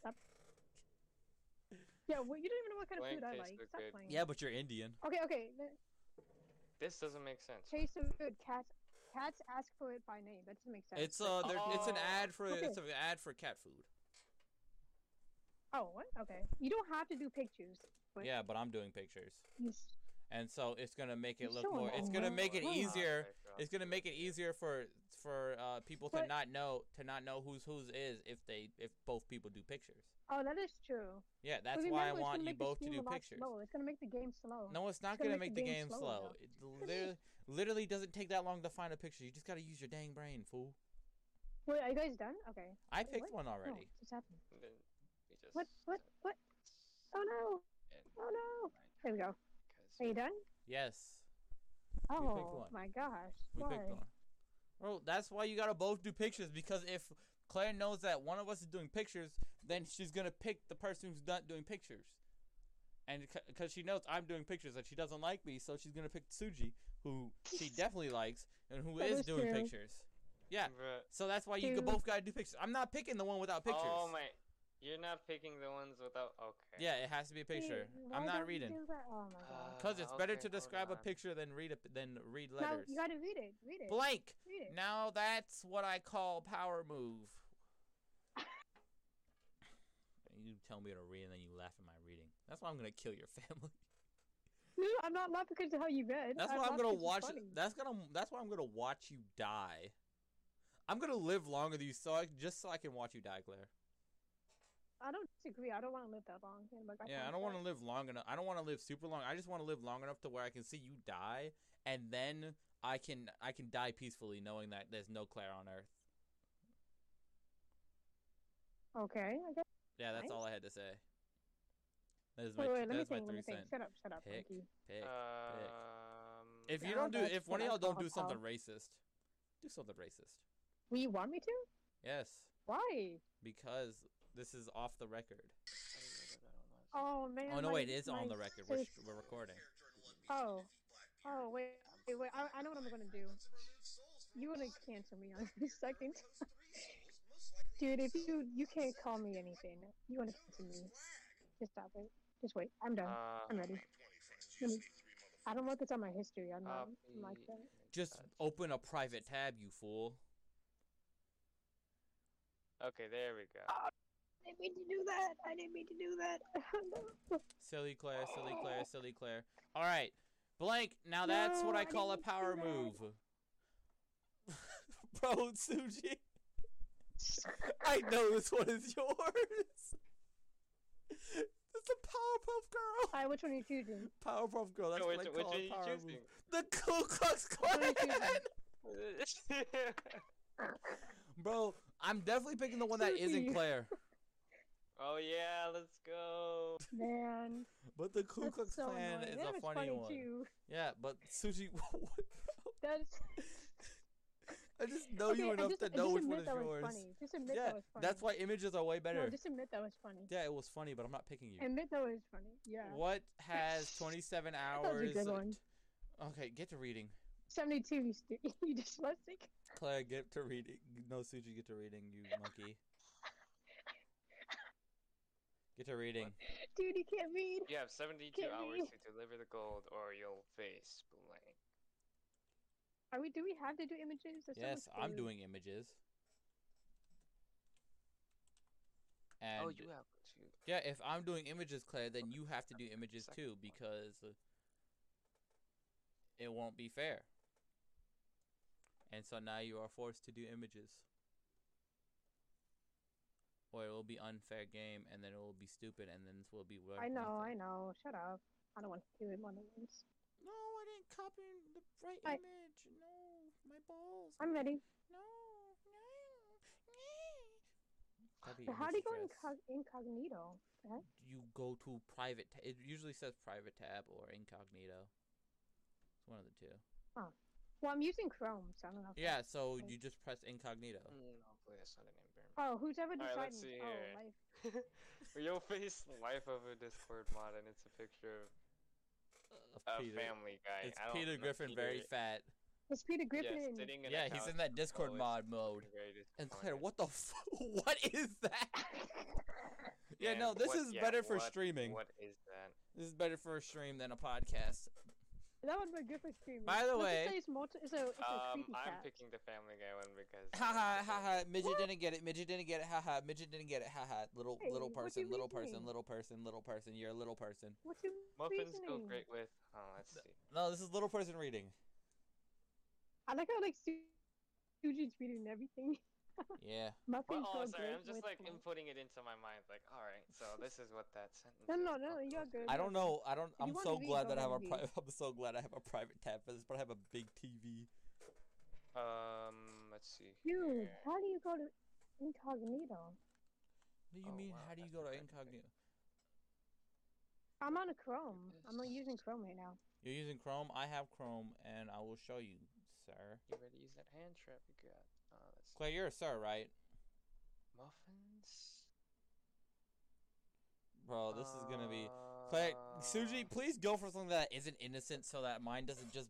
Yeah, well, you don't even know what kind of food I like. Stop good. playing. Yeah, but you're Indian. Okay, okay. This doesn't make sense. Taste of good. Cats. Cats ask for it by name. That doesn't make sense. It's uh, there, it's an Oh. ad for Okay. it's an ad for cat food. Oh, what? Okay. You don't have to do pictures. But Yeah, but I'm doing pictures, and so it's gonna make it look so more. It's gonna make it easier. It's gonna make it easier for for uh, people to But- not know to not know who's whose is if they if both people do pictures. Oh, that is true. Yeah, But that's why I remember, it's want you both to do pictures. Slow. It's gonna make the game slow. No, it's not gonna gonna make make the the game game slower, slow. It literally, literally doesn't take that long to find a picture. You just gotta use your dang brain, fool. Wait, are you guys done? Okay. I Wait, picked what? one No, already. what's happening? And just What? What? What? Oh no! Oh no! There we go. Because Are you done? Yes, Oh my gosh! we Why? picked one. Well, that's why you gotta both do pictures because if Claire knows that one of us is doing pictures, then she's gonna pick the person who's not doing pictures. And because she knows I'm doing pictures and she doesn't like me, so she's gonna pick Suji, who she definitely likes and who That is is doing true. pictures. Yeah, Bruh. so that's why you True. could both gotta do pictures. I'm not picking the one without pictures. Oh my! You're not picking the ones without. Okay. Yeah, it has to be a picture. Hey, I'm not reading. do? Oh my god! Uh, Cause it's better okay, to describe a picture than read a than read no, letters. you gotta read it. Read it. Blank. Read it. Now that's what I call power move. you tell me to read and then you laugh at my reading. That's why I'm gonna kill your family. No, I'm not laughing because of how you read. That's I'm why I'm gonna 'cause it's watch. funny. That's gonna. That's why I'm gonna watch you die. I'm gonna live longer than you, so I just so I can watch you die, Claire. I don't disagree. I don't want to live that long. Yeah, like, Yeah, I don't want to live long enough. I don't want to live super long. I just want to live long enough to where I can see you die, and then I can I can die peacefully, knowing that there's no Claire on Earth. Okay. I guess. Yeah, that's Nice. all I had to say. That is my, Wait, wait. Let me my think. Let three me think. cents. Shut up. Shut up. Pick. Pick. Um. If you don't do, if one of y'all don't do something racist, do something racist. Will you want me to? Yes, Why? because this is off the record. Oh man. Oh no, wait, it is on the record. We're, sis- we're recording. Oh. Oh wait. Wait. wait. I, I know what I'm gonna do. You wanna cancel me on a second? Dude, if you you can't call me anything, you wanna cancel me? Just stop it. Just wait. I'm done. Uh, I'm ready. Let me- I don't want this on my history. I'm not copy like that. Just open a private tab, you fool. Okay, there we go. Ah. I didn't mean to do that. I didn't mean to do that. Silly Claire, silly Claire, silly Claire. All right, blank. Now that's what No, I I call a power move. Bro, Suji. I know this one is yours. It's a Powerpuff Girl. Hi, which one are you choosing? Powerpuff Girl. That's Oh, what I call are a power choosing? move. The Ku Klux What are you Klan. choosing? Bro, I'm definitely picking the one that isn't Claire. Oh yeah, let's go. Man, But the Ku that's Klux so Klan annoying. is that a was funny, one. too. Yeah, but Suji, what? That's I just know okay, you enough just, to know which one is that was yours. funny. Just admit Yeah, that was funny. that's why images are way better. No, just admit that was funny. Yeah, it was funny, but I'm not picking you. Admit that was funny. Yeah. What has 27 That was a hours? good one. Okay, get to reading. 72, you, stu- you dyslexic. Claire, get to reading. No, Suji, get to reading, you monkey. Get to reading. Dude, you can't read. You have 72 Get hours me. to deliver the gold, or you'll face blank. Are we? Do we have to do images? That's Yes, I'm food. doing images. And oh, you have to. yeah, if I'm doing images, Claire, then you have to do images too because uh, it won't be fair. And so now you are forced to do images. Or it will be unfair game, and then it will be stupid, and then this will be. worth I know, I know. Shut up. I don't want to do it more than once. No, I didn't copy the right I- image. No, my balls. I'm ready. No, no, Copy So how do you go incog- incognito? The? You go to private. Ta- it usually says private tab or incognito. It's one of the two. Well, I'm using Chrome, so I don't know. if Yeah, so you just press incognito. Mm, hopefully that's not an impairment. Oh, who's ever Alright, deciding? let's see oh, here. life. You'll face life of a Discord mod, and it's a picture Of of a Peter. family guy. It's I don't Peter know, Griffin, very fat. It's Peter Griffin. Yes, and- sitting in Yeah, he's in that Discord oh, always mod mode. And Claire, what the f- what is that? yeah, And no, this what- is yeah, better for what- streaming. What is that? This is better for a stream than a podcast. That would be good for streaming. By the way- say it's, multi- it's a, it's a Um, creepy I'm cat. picking the Family Guy one because. Haha, it's haha, the- midget What? didn't get it, midget didn't get it, haha, midget didn't get it, haha, little Hey, little what person, you little person, little person, little person, you're a little person. What's your Muffins go great with. Oh, let's see. No, this is little person reading. I like how like Su- Suji tweeted and everything. Yeah. Muffins Well, oh, sorry. great I'm just like corn. inputting it into my mind. Like, all right, so this is what that sentence. No, is. no, no, you're good. I don't know. I don't. I'm so glad that I have a ahead private. I'm so glad I have a private tab for this, but I have a big TV. Um, let's see. Dude, here. how do you go to incognito? What do you Oh, mean? wow, how do you go to incognito? I'm on a Chrome. I'm not using Chrome right now. You're using Chrome. I have Chrome, and I will show you, sir. You ready to use that hand trap you got? Uh. Clay, you're a sir, right? Muffins. Bro, this is gonna be. Clay, Suji, Uh, please go for something that isn't innocent, so that mine doesn't just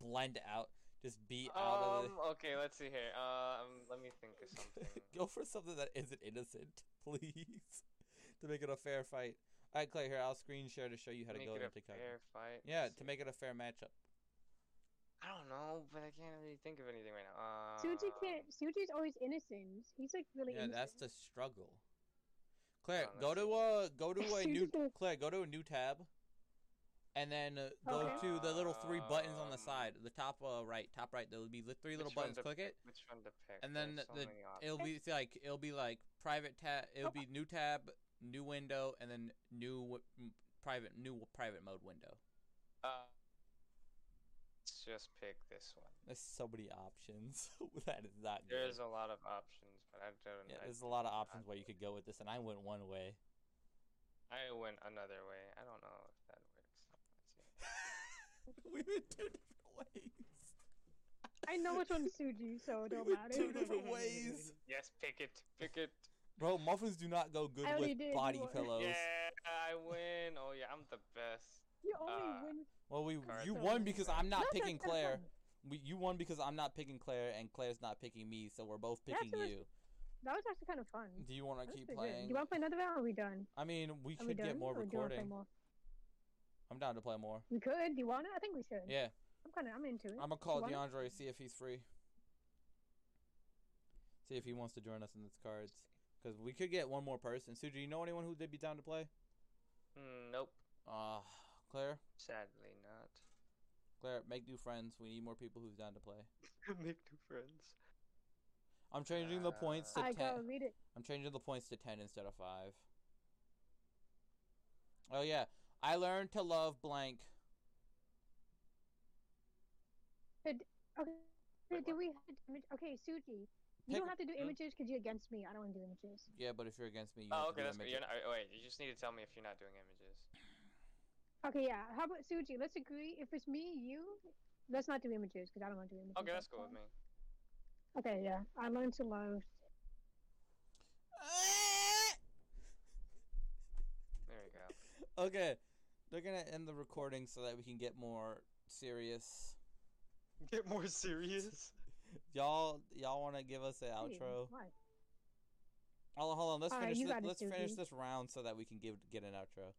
blend out, just be out of Um. Okay. Let's see here. Um. Let me think of something. go for something that isn't innocent, please, to make it a fair fight. All right, Clay, here I'll screen share to show you how to Make go it into a fair fight. Yeah, Let's to see. make it a fair matchup. I don't know, but I can't really think of anything right now. Uh, Suji can't. Suji's always innocent. He's like really Yeah, innocent. that's the struggle. Claire, Oh, go to uh, go to a new Claire, go to a new tab, and then uh, go Okay. to the little three buttons on the Um, side, the top uh, right, top right. There'll be the three little Which one buttons. to Click it, Which one to pick? and then There's so the many it'll be like it'll be like private tab. It'll be new tab, new window, and then new w- m- private new private mode window. Let's just pick this one. There's so many options. that is not good. There's a lot of options, but I don't. yeah, I, there's a lot of options where you could go with this, and I went one way. I went another way. I don't know if that works. Let's see. we went two different ways. I know which one one's Suji, so it We don't went matter. two different ways. Yes, pick it. Pick it. Bro, muffins do not go good with body pillows. Yeah, I win. Oh yeah, I'm the best. You only Uh, win. Well, we Cards you won because I'm not No, picking Claire. fun. We, you won because I'm not picking Claire, and Claire's not picking me, so we're both That's picking what- you. That was actually kind of fun. Do you want to keep playing? good. playing? You want to play another round? Or are we done? I mean, we Are we could get more Or do you play recording. more? I'm down to play more. We could. Do you want it? I think we should. Yeah, I'm kind of. I'm into it. I'm gonna call want it? DeAndre see if he's free. See if he wants to join us in this cards, because we could get one more person. Suji, you know anyone who would be down to play? Mm, nope. Uh, Claire, Sadly not. Claire, make new friends. We need more people who's down to play. Make new friends. I'm changing the points to I ten. go read it. I'm changing the points to 10 instead of 5. Oh, yeah. I learned to love blank. Okay. Wait, do what? we? Have to image- okay, Suji. You Pick- don't have to do Hmm? images because you're against me. I don't want to do images. Yeah, but if you're against me, you Oh, have to okay, do that's good. You're not, oh, wait, you just need to tell me if you're not doing images. Okay, yeah. How about Suji? Let's agree. If it's me, you, let's not do images because I don't want to do images. Okay, that's cool with me. Okay, yeah. I learned to love. There we go. okay. They're going to end the recording so that we can get more serious. Get more serious. Y'all y'all want to give us an outro? Why? Hold on, hold on. Let's Alright, finish you this, let's finish Suzy. this round so that we can give get an outro.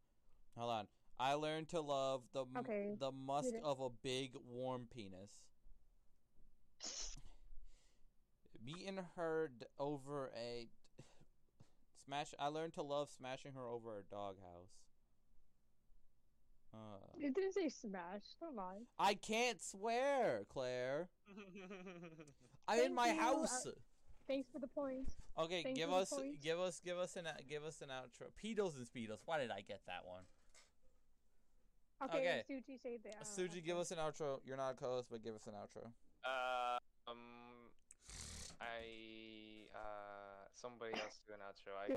Hold on. I learned to love the Okay, the musk of a big warm penis. Meeting her d- over a smash. I learned to love smashing her over a doghouse. Uh, It didn't say smash. Don't lie. I can't swear, Claire. I'm in my you, house. Thanks for the points. okay, thank give you for the us, give us, give us an, give us an outro. Pedos and speedos. Why did I get that one? Okay, Okay. Suji, say that. Suji, give us an outro. You're not a co-host, but give us an outro. Uh, um, I uh, somebody else do an outro. I